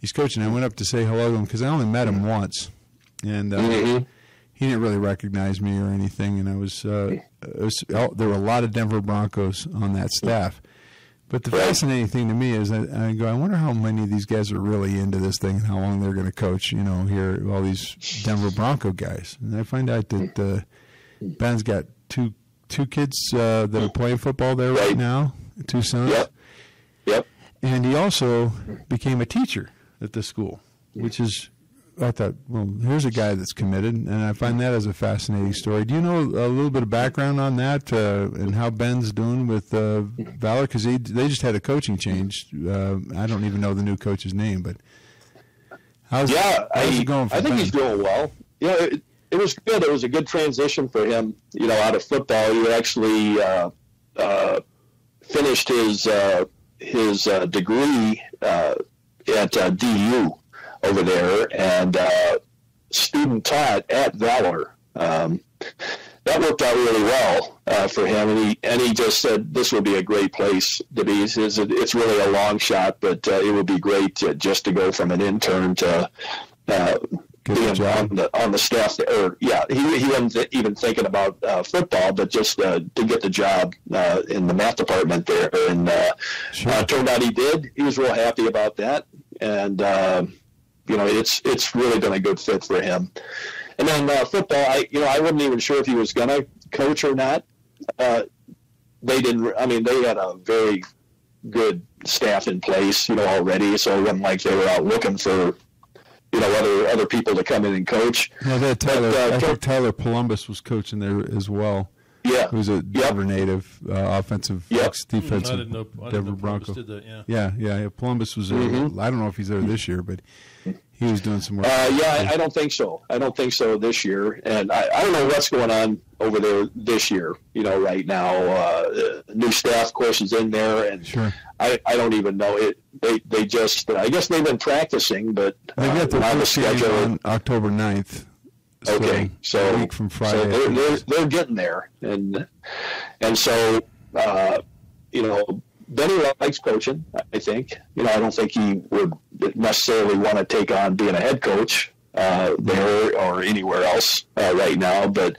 he's coaching." I went up to say hello to him because I only met him once, and uh, Mhm. he didn't really recognize me or anything. And I was, uh, was oh, there were a lot of Denver Broncos on that staff. But the Right. fascinating thing to me is I, I go, I wonder how many of these guys are really into this thing and how long they're going to coach. You know, here all these Denver Bronco guys, and I find out that uh, Ben's got two two kids uh, that are playing football there right Right. now, two sons, Yep. Yep. and he also became a teacher at the school, which is. I thought, well, here's a guy that's committed, and I find that as a fascinating story. Do you know a little bit of background on that uh, and how Ben's doing with uh, Valor? Because they just had a coaching change. Uh, I don't even know the new coach's name, but how's, Yeah, how's I, it going for I think Ben? he's doing well. Yeah, it, it was good. It was a good transition for him. You know, out of football, he actually uh, uh, finished his uh, his uh, degree uh, at uh, DU over there, and uh, student taught at Valor. Um, that worked out really well uh, for him, and he and he just said this would be a great place to be. He says it- it's really a long shot, but uh, it would be great to, just to go from an intern to uh, being job. on the on the staff. Or yeah, he he wasn't th- even thinking about uh, football, but just uh, to get the job uh, in the math department there. And uh, Sure. turned out he did. He was real happy about that, and you know it's it's really been a good fit for him. And then uh, football, I you know I wasn't even sure if he was going to coach or not. Uh, they didn't. I mean, they had a very good staff in place, you know, already. So it wasn't like they were out looking for, you know, other other people to come in and coach. No, that Tyler. But, uh, I think Tyler Polumbus was coaching there as well. Yeah, Who's a Denver native, uh, offensive, Yep. ex Hmm, defensive didn't know. I didn't Denver know Bronco. that. Yeah. Yeah, yeah, yeah. Polumbus was there. Mhm. I don't know if he's there this year, but he was doing some work. Uh, yeah, I, I don't think so. I don't think so this year, and I, I don't know what's going on over there this year. You know, right now, uh, new staff, of course, is in there, and Sure. I, I don't even know it. They they just I guess they've been practicing, but They uh, got their on the first schedule. on October 9th. So Okay, so a week from Friday. so they're, they're, they're getting there, and and so uh, you know Benny likes coaching. I think you know I don't think he would necessarily want to take on being a head coach uh, there or anywhere else uh, right now, but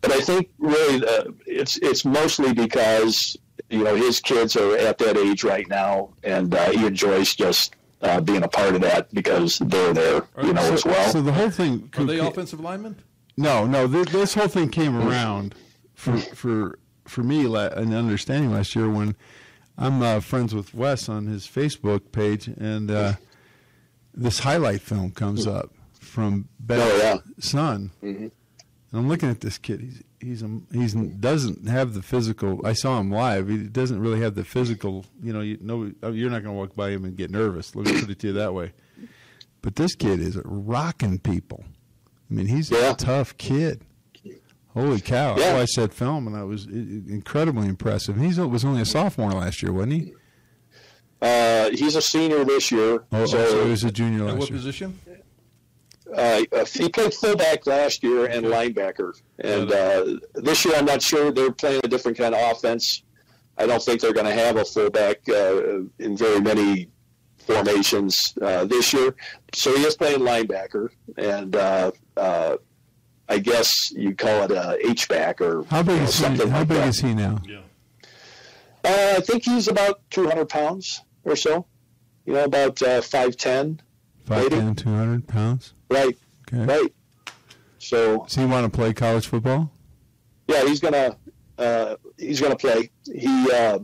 but I think really uh, it's it's mostly because you know his kids are at that age right now, and uh, he enjoys just. Uh, being a part of that because they're there, you know, as well. So the whole thing. Are they offensive linemen? No, no. This, this whole thing came around for for for me an understanding last year when I'm uh, friends with Wes on his Facebook page, and uh, this highlight film comes up from Ben's Oh, yeah. son, Mhm. And I'm looking at this kid. He's he's a, he's doesn't have the physical. I saw him live. He doesn't really have the physical. You know, you no, you're not going to walk by him and get nervous. Let me put it to you that way. But this kid is rocking people. I mean, he's Yeah. a tough kid. Holy cow! Yeah. I watched that film and I was i- i- incredibly impressive. He was only a sophomore last year, wasn't he? Uh, he's a senior this year, Oh, so so he was a junior And last what year. position? Uh, he played fullback last year and linebacker. And uh, this year, I'm not sure they're playing a different kind of offense. I don't think they're going to have a fullback uh, in very many formations uh, this year. So he is playing linebacker, and uh, uh, I guess you call it a H back or How big you know, is he? something How like big that. is he now? Yeah. Uh, I think he's about 200 pounds or so. You know, about uh, 5'10". 5'10", 200 pounds. Right, Okay. right. So Does he want to play college football? yeah, he's gonna uh, he's gonna play. He uh,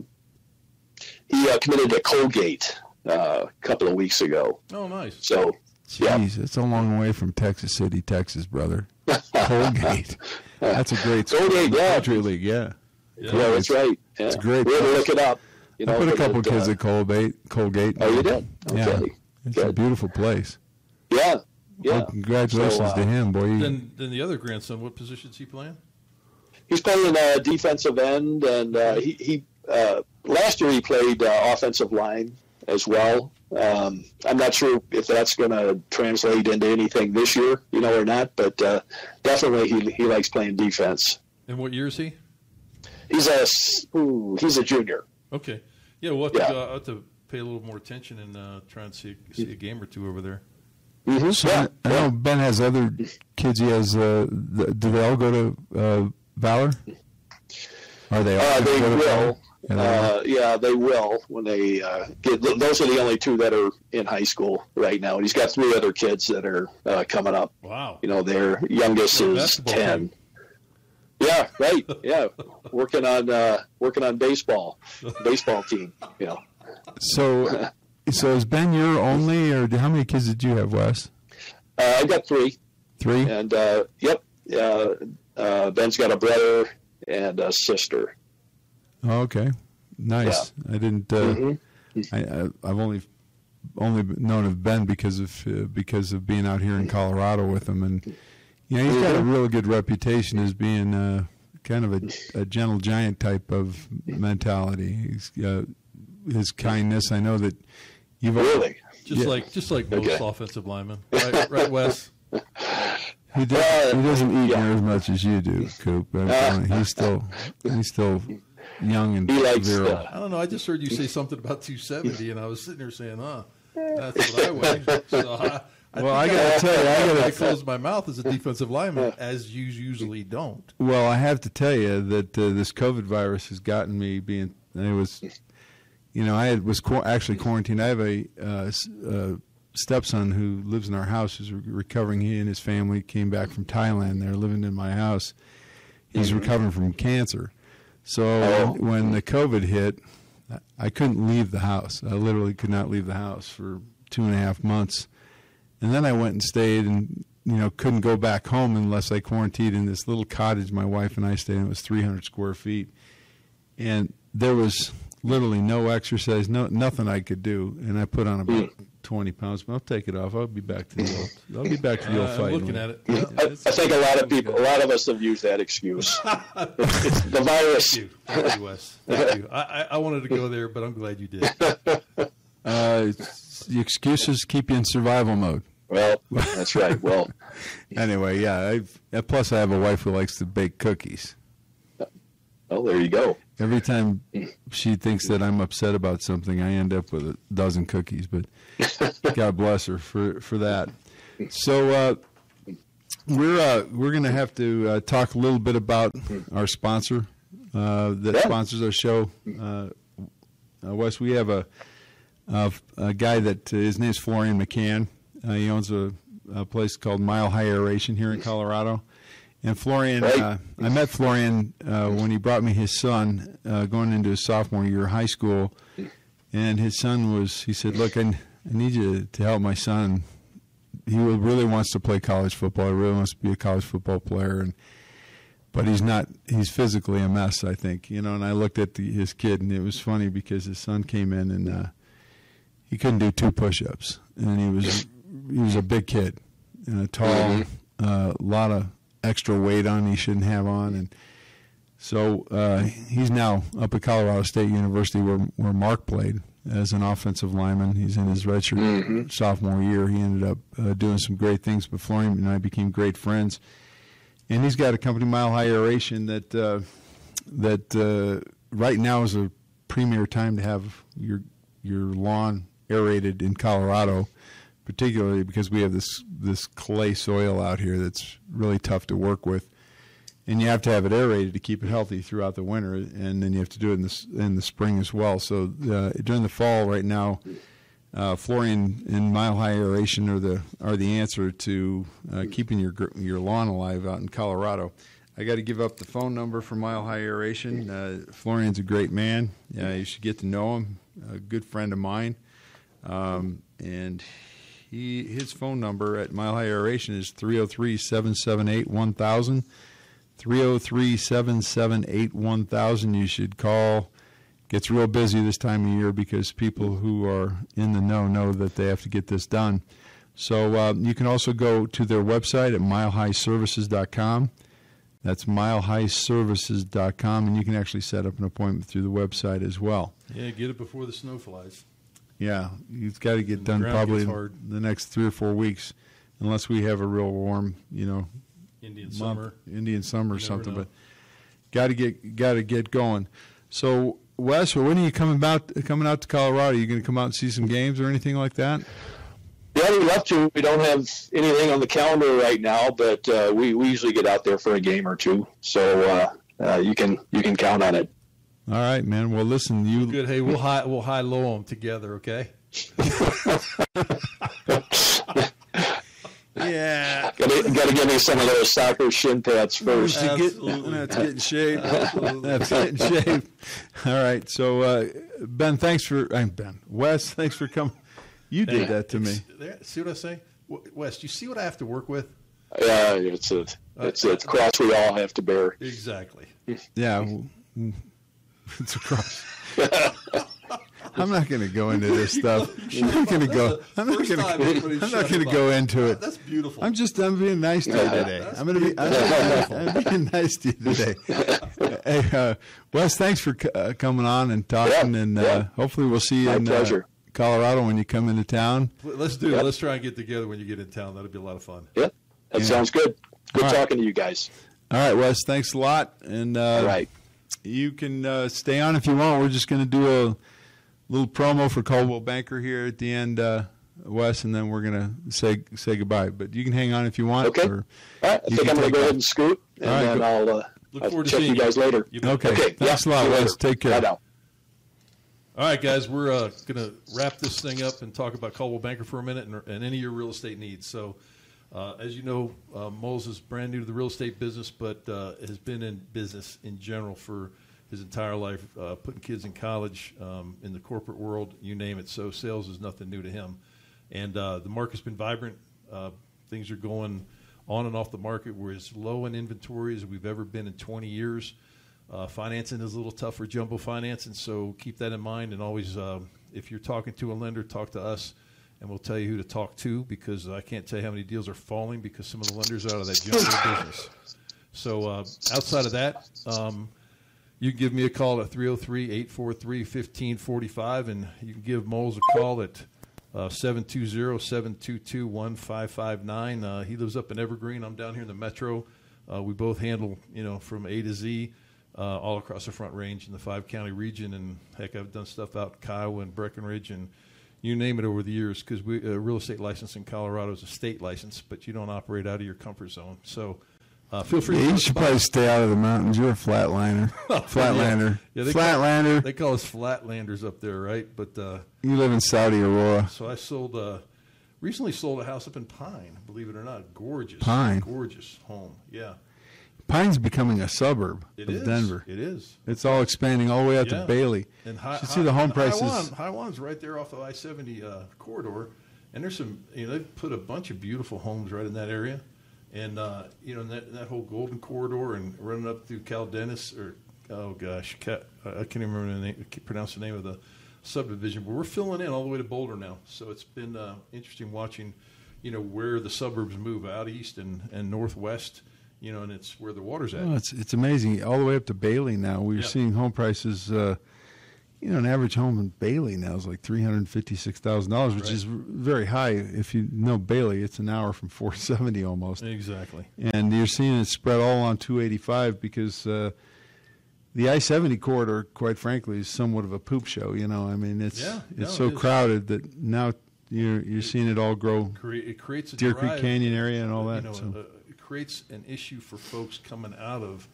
he uh, committed to Colgate uh, a couple of weeks ago. Oh, nice. So Yeah. It's a long way from Texas City, Texas, brother. [LAUGHS] Colgate. That's a great school. Colgate, The yeah. Patriot League, yeah. Yeah. yeah, that's right. Yeah. It's great We had to look it up. You know, I put a couple it, kids uh, at Colgate. Colgate. Oh, you did? Yeah. Okay. It's a beautiful place. Yeah, yeah. Well, congratulations So, uh, to him, boy. Then, then the other grandson, what position's he playing? He's playing uh, defensive end, and uh, he, he uh, last year he played uh, offensive line as well. Um, I'm not sure if that's going to translate into anything this year, you know, or not. But uh, definitely, he he likes playing defense. And what year is he? He's a s- ooh, he's a junior. Okay. Yeah, we'll have Yeah. go, I'll have to pay a little more attention and uh, try and see, see a game or two over there. Mm-hmm. so yeah, I know Ben has other kids. He has. Uh, th- do they all go to uh, Valor? Are they all? Uh, they go to will. Yeah, they will. Uh, yeah, they will when they uh, get. Those are the only two that are in high school right now. And he's got three other kids that are uh, coming up. Wow. You know, their youngest Yeah, is basketball ten. Yeah, right. [LAUGHS] Yeah, working on uh, working on baseball, baseball team. You know, So, so is Ben your only, or how many kids did you have, Wes? uh, I got three, Three. and uh, yep, uh, uh, Ben's got a brother and a sister. Oh, okay, nice. I didn't. Uh, Mhm. I, I've only only known of Ben because of uh, because of being out here in Colorado with him, and you know he's got a Mhm. real good reputation as being uh, kind of a, a gentle giant type of mentality. He's uh, his kindness. I know that you've Really? Just Yeah. like just like most Okay. offensive linemen. Right, right Wes? [LAUGHS] He, does, Uh, he doesn't eat yeah. near as much as you do, Coop. I'm Uh. he's still [LAUGHS] he's still young and He likes virile. uh, I don't know. I just heard you say something about 270, and I was sitting there saying, huh, that's what I weigh. [LAUGHS] So I, Well, I gotta tell you, I I gotta. close my mouth as a defensive lineman, as you usually don't. Well, I have to tell you that uh, this COVID virus has gotten me being. It was, you know, I had, was actually quarantined. I have a uh, s- uh, stepson who lives in our house. who's re- recovering. He and his family came back from Thailand. They're living in my house. He's recovering from cancer. So Oh. when the COVID hit, I- I couldn't leave the house. I literally could not leave the house for two and a half months. And then I went and stayed and, you know, couldn't go back home unless I quarantined in this little cottage my wife and I stayed in. It was 300 square feet. And there was literally no exercise, no nothing I could do. And I put on about 20 pounds, but I'll take it off. I'll be back to the old, I'll be back to the old Uh, I'm fight. looking at it. I, I think a lot of people, a lot of us have used that excuse. it's, [LAUGHS] it's the virus. Thank you, Thank you, Wes. Thank you. I, I, I wanted to go there, but I'm glad you did. [LAUGHS] Uh, the excuses keep you in survival mode. Well, that's right. Well, [LAUGHS] Anyway, yeah. I've, uh, plus, I have a wife who likes to bake cookies. Oh, there you go. Every time she thinks that I'm upset about something, I end up with a dozen cookies. But God bless her for for that. So uh, we're uh, we're going to have to uh, talk a little bit about our sponsor uh, that Yeah. sponsors our show. Uh, uh, Wes, we have a, a a guy that uh, his is Florian McCann. Uh, he owns a, a place called Mile High Aeration here in Colorado. And Florian, Right. uh, I met Florian uh, when he brought me his son uh, going into his sophomore year of high school. And his son was, he said, Look, I, I need you to help my son. He really wants to play college football. He really wants to be a college football player. And but he's not he's physically a mess i think you know and i looked at the, his kid and it was funny because his son came in and uh he couldn't do two push-ups and he was he was a big kid and a tall a lot of extra weight on he shouldn't have on. And so uh he's now up at colorado state university where where mark played as an offensive lineman. He's in his redshirt sophomore year. He ended up uh, doing some great things but florian and i became great friends. And he's got a company, Mile High Aeration, that uh, that uh, right now is a premier time to have your your lawn aerated in Colorado, particularly because we have this this clay soil out here that's really tough to work with, and you have to have it aerated to keep it healthy throughout the winter, and then you have to do it in the in the spring as well. So uh, during the fall, right now. Uh, Florian and Mile High Aeration are the are the answer to uh, keeping your your lawn alive out in Colorado. I got to give up the phone number for Mile High Aeration. Uh, Florian's a great man. You should get to know him. A good friend of mine, um, and he his phone number at Mile High Aeration is 303-778-1000. 303-778-1000. You should call gets real busy this time of year because people who are in the know know that they have to get this done. So uh, you can also go to their website at milehighservices.com. That's milehighservices.com, and you can actually set up an appointment through the website as well. Yeah, get it before the snow flies. Yeah, you've got to get The done probably gets in the next three or four weeks, unless we have a real warm, you know, Indian month, summer. Indian summer or You never something. know. But got to get got to get going. So Wes, well, when are you coming about coming out to Colorado? Are you going to come out and see some games or anything like that? Yeah, we'd love to. We don't have anything on the calendar right now, but uh, we, we usually get out there for a game or two. So uh, uh, you can you can count on it. All right, man. Well, listen, you Good. Hey, we'll high we'll high low them together. Okay. [LAUGHS] yeah. Got to give me some of those soccer shin pads first. To get, Absolutely. that's getting shaved. [LAUGHS] That's getting shaved. All right. So, uh, Ben, thanks for uh, Ben. Wes, thanks for coming. You did that to me. There, see what I say, W- Wes? You see what I have to work with? Yeah, it's a it's a cross we all have to bear. Exactly. Yeah. [LAUGHS] well, It's a cross. I'm not going to go into this stuff. I'm not going to go. I'm not going to. I'm not going to go into it. That's beautiful. I'm just. I'm being nice to you today. I'm going to be. I'm, I'm being nice to you today. [LAUGHS] Hey, uh, Wes, thanks for uh, coming on and talking, Yeah, and uh, yeah. hopefully we'll see you My in uh, pleasure. Colorado when you come into town. Let's do it. Yep. Let's try and get together when you get in town. That'll be a lot of fun. Yeah, that Yeah. sounds good. Good All right. talking to you guys. All right, Wes. Thanks a lot, and uh, All right. You can uh, stay on if you want. We're just going to do a little promo for Coldwell Banker here at the end uh, Wes, and then we're gonna say say goodbye. But you can hang on if you want. Okay. Or, All right, I think I'm going to go ahead and scoot, and All right, then go- I'll, uh, Look I'll forward to check seeing you guys later. You bet. okay. Okay, Thanks yeah, a lot, see Wes. later. Take care. Bye now. All right, guys, we're uh, going to wrap this thing up and talk about Coldwell Banker for a minute and, and any of your real estate needs. So, uh, as you know, uh, Mulls is brand new to the real estate business, but uh, has been in business in general for his entire life, uh, putting kids in college, um, in the corporate world, you name it. So, sales is nothing new to him. And uh, the market's been vibrant. Uh, things are going on and off the market. We're as low in inventory as we've ever been in 20 years. Financing is a little tough for jumbo financing, so keep that in mind. And always, if you're talking to a lender, talk to us, and we'll tell you who to talk to because I can't tell you how many deals are falling because some of the lenders are out of that jumbo [LAUGHS] business. So uh, outside of that, um, you can give me a call at 303 843 1545, and you can give Mulls a call at uh, 720 722 1559. Uh, He lives up in Evergreen. I'm down here in the metro. Uh, we both handle, you know, from A to Z, uh, all across the Front Range in the five county region. And heck, I've done stuff out in Kiowa and Breckenridge and you name it over the years because we a real estate license in Colorado is a state license, but you don't operate out of your comfort zone. So uh, feel free. Yeah, to you should probably stay out of the mountains. You're a flatliner. [LAUGHS] Flatlander. Yeah, they call- Flatlander. They call us flatlanders up there, right? But uh, you live in Saudi Aurora. so I sold, uh, recently sold a house up in Pine. Believe it or not, gorgeous, Pine? gorgeous home. Yeah, Pine's becoming a suburb it of is. Denver. It is. It's all expanding all the way out Yeah. to Bailey. And you should see the home prices. Highwan's right there off the I seventy uh, corridor, and there's some. You know, they've put a bunch of beautiful homes right in that area, and uh, you know that that whole Golden Corridor and running up through Cal Dennis or oh gosh, Ca I can't even remember the name, pronounce the name of the subdivision, but we're filling in all the way to Boulder now. So it's been uh, interesting watching, you know, where the suburbs move out east and and northwest. You know, and it's where the water's at. Oh, it's it's amazing. All the way up to Bailey now. We're Yeah. seeing home prices. Uh, you know, an average home in Bailey now is like three hundred fifty-six thousand dollars, which Right. is very high. If you know Bailey, it's an hour from [LAUGHS] four seventy almost, Exactly. and you're seeing it spread all on two eighty-five because uh, the I seventy corridor, quite frankly, is somewhat of a poop show. You know, I mean, it's Yeah, it's no, so it crowded that now you're you're seeing it all grow. It creates a Deer drive, Creek Canyon area and all you that, know, so. it creates an issue for folks coming out of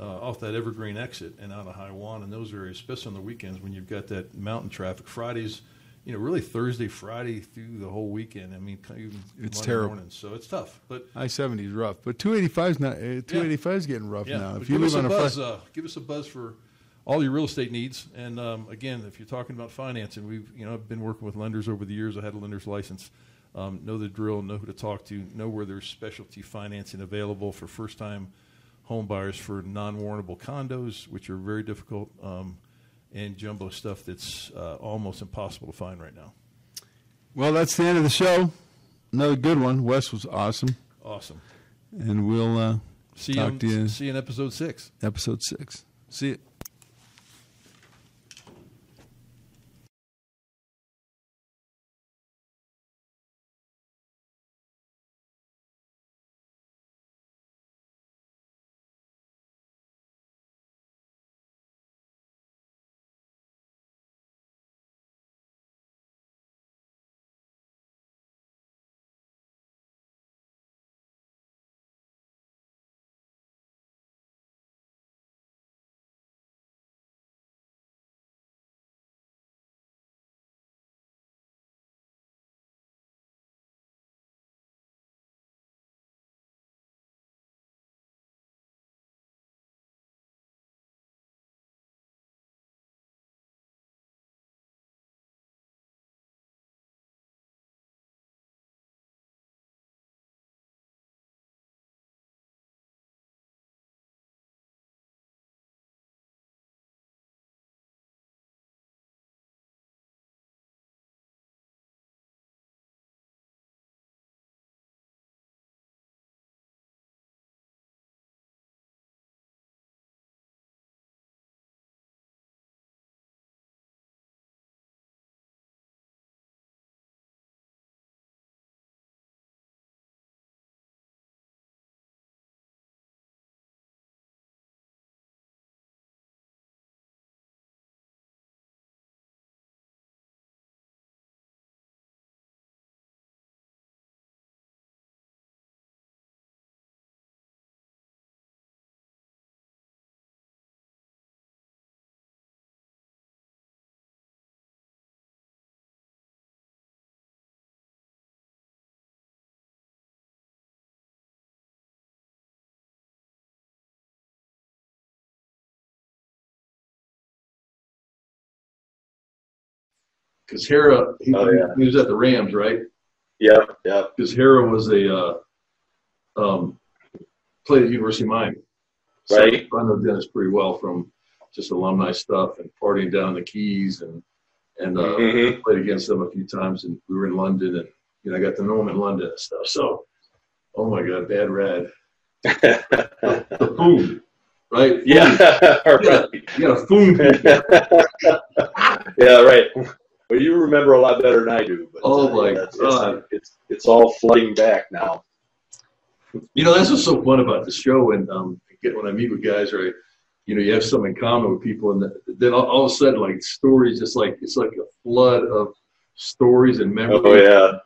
uh, off that Evergreen exit and out of Highwan and those areas, especially on the weekends when you've got that mountain traffic. Fridays, you know, really Thursday, Friday through the whole weekend. I mean, even It's Monday terrible. Morning, so it's tough. But I seventy is rough, but two eighty five is not. Uh, two eighty five is getting rough yeah, now. If you give us live on a buzz, uh, give us a buzz for all your real estate needs. And um, again, if you're talking about financing, we've you know I've been working with lenders over the years. I had a lender's license. Um, know the drill, know who to talk to, know where there's specialty financing available for first time home buyers for non warrantable condos, which are very difficult, um, and jumbo stuff that's uh, almost impossible to find right now. Well, that's the end of the show. Another good one. Wes was awesome, Awesome. and we'll uh, See talk you, to you see you in episode six. episode six. See you. Because Harrah, he, Oh, yeah. he was at the Rams, right? Yeah, yeah. Because Harrah was a uh, um, played at University of Miami. So Right. I know Dennis pretty well from just alumni stuff and partying down in the Keys and and uh, Mhm. played against them a few times and we were in London and you know I got to know him in London and stuff. So, oh my God, bad rad. [LAUGHS] The food, right? yeah, [LAUGHS] right. You got a food. yeah, right. Well, you remember a lot better than I do. But, Oh, uh, my yeah, it's, God. It's, it's it's all flooding back now. You know, that's what's so fun about the show. And um, get, when I meet with guys, right, you know, you have something in common with people, and then all, all of a sudden, like stories, just like it's like a flood of stories and memories. Oh yeah.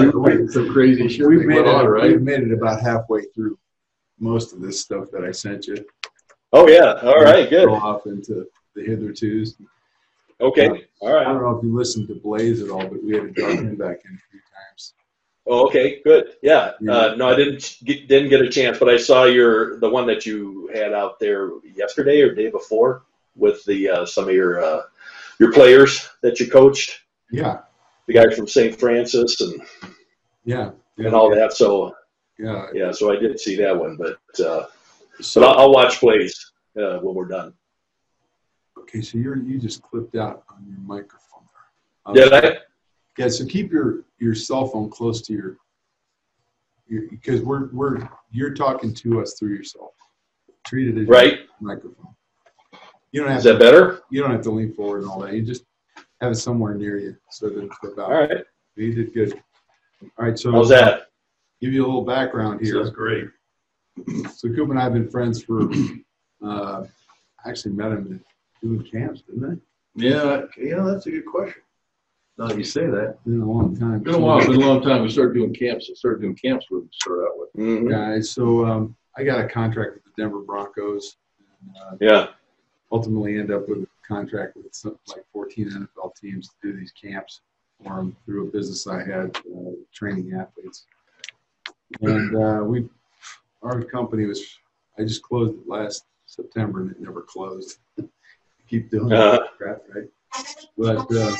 We went some crazy shit We've made went it. on, right? We've made it about halfway through most of this stuff that I sent you. oh yeah. All right. Good. Go off into the hithertos. Okay. All right. I don't know if you listened to Blaze at all, but we had to drop him back in a few times. Oh, okay. Good. Yeah. Uh, no, I didn't get, didn't get a chance, but I saw your the one that you had out there yesterday or day before with the uh, some of your uh, your players that you coached, Yeah, the guys from St. Francis and yeah, yeah and all that. So Yeah, yeah, so I did see that one, but uh, so but I'll, I'll watch plays uh, when we're done. Okay, so you're you just clipped out on your microphone there. Did I? Yeah, so keep your your cell phone close to your, your because we're we're you're talking to us through your cell phone. Treat it as your Right? microphone. You don't have Is that to, better? you don't have to lean forward and all that. You just have it somewhere near you so that it's about. All right. You did good. All right, so How's that? give you a little background here. Sounds great. So Coop and I have been friends for, uh, actually met him doing camps, didn't I? Yeah, yeah, that's a good question. Now that you say that, Been a long time. been a while, been a long time. We started doing camps. I started doing camps with to start out with. Mhm. Guys, so um, I got a contract with the Denver Broncos. And, uh, Yeah. ultimately end up with a contract with some, like 14 NFL teams to do these camps for them through a business I had uh, training athletes. And uh, we, our company was, I just closed it last September and it never closed. [LAUGHS] Keep doing Uh-huh. that crap, right? But uh,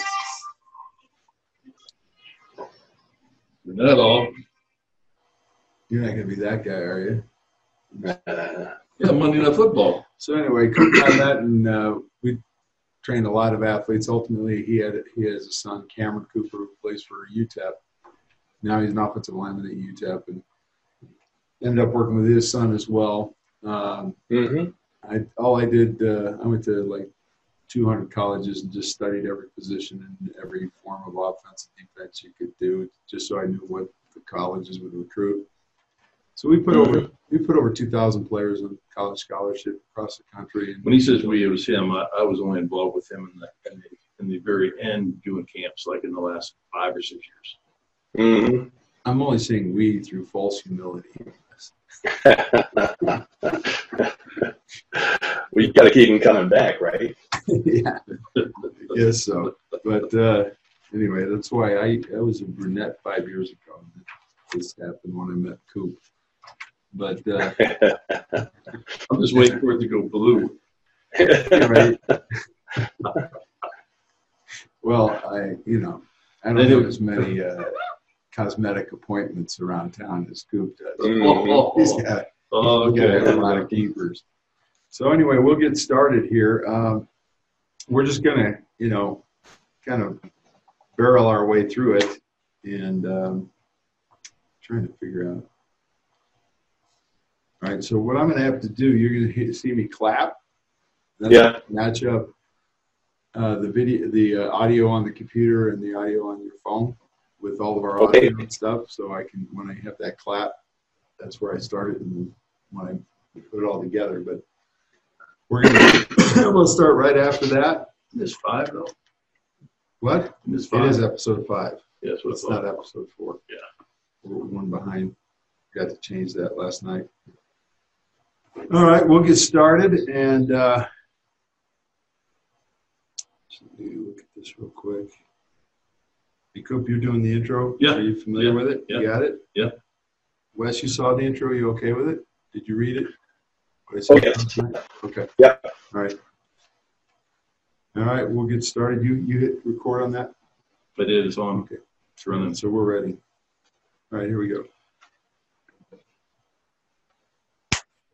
Not all. you're not going to be that guy, are you? Uh, [LAUGHS] Yeah, Monday Night Football. So anyway, Coop had that, and uh, we trained a lot of athletes. Ultimately, he had he has a son, Cameron Cooper, who plays for UTEP. Now he's an offensive lineman at UTEP, and ended up working with his son as well. Um, mhm. I all I did, uh, I went to like 200 colleges and just studied every position and every form of offense and defense you could do, just so I knew what the colleges would recruit. So we put over we put over 2,000 players on college scholarship across the country. And When he says we, it was him. I, I was only involved with him in the, in the in the very end doing camps, like in the last five or six years. Mhm. I'm only saying we through false humility. We got to keep him coming back, right? [LAUGHS] yeah. Yes. So, but uh, anyway, that's why I I was a brunette five years ago. This happened when I met Coop. But uh, [LAUGHS] I'm just waiting for it to go blue. [LAUGHS] anyway, well, I you know I don't have as many uh, cosmetic appointments around town as Coop does. [LAUGHS] Mhm. He's got Oh, We got a lot of keepers. So anyway, we'll get started here. Um, we're just gonna, you know, kind of barrel our way through it, and um, trying to figure out. All right. So what I'm gonna have to do, you're gonna see me clap. Then Yeah. Match up uh, the video, the uh, audio on the computer and the audio on your phone with all of our Okay. audio and stuff, so I can when I have that clap, that's where I started and then when I put it all together. But we're gonna [COUGHS] we'll start right after that. It's five though. What? It's five. is episode five. Yeah, that's It's not episode four. Yeah. We're one behind. Got to change that last night. All right, we'll get started and uh, let me look at this real quick. Hey, Coop, you're doing the intro? Yeah. Are you familiar Yeah. with it? Yeah. You got it? Yeah. Wes, you saw the intro. You okay with it? Did you read it? What Oh, yes. Okay. Yeah. All right. All right, we'll get started. You, you hit record on that? But it is on. Okay. It's running. So we're ready. All right, here we go.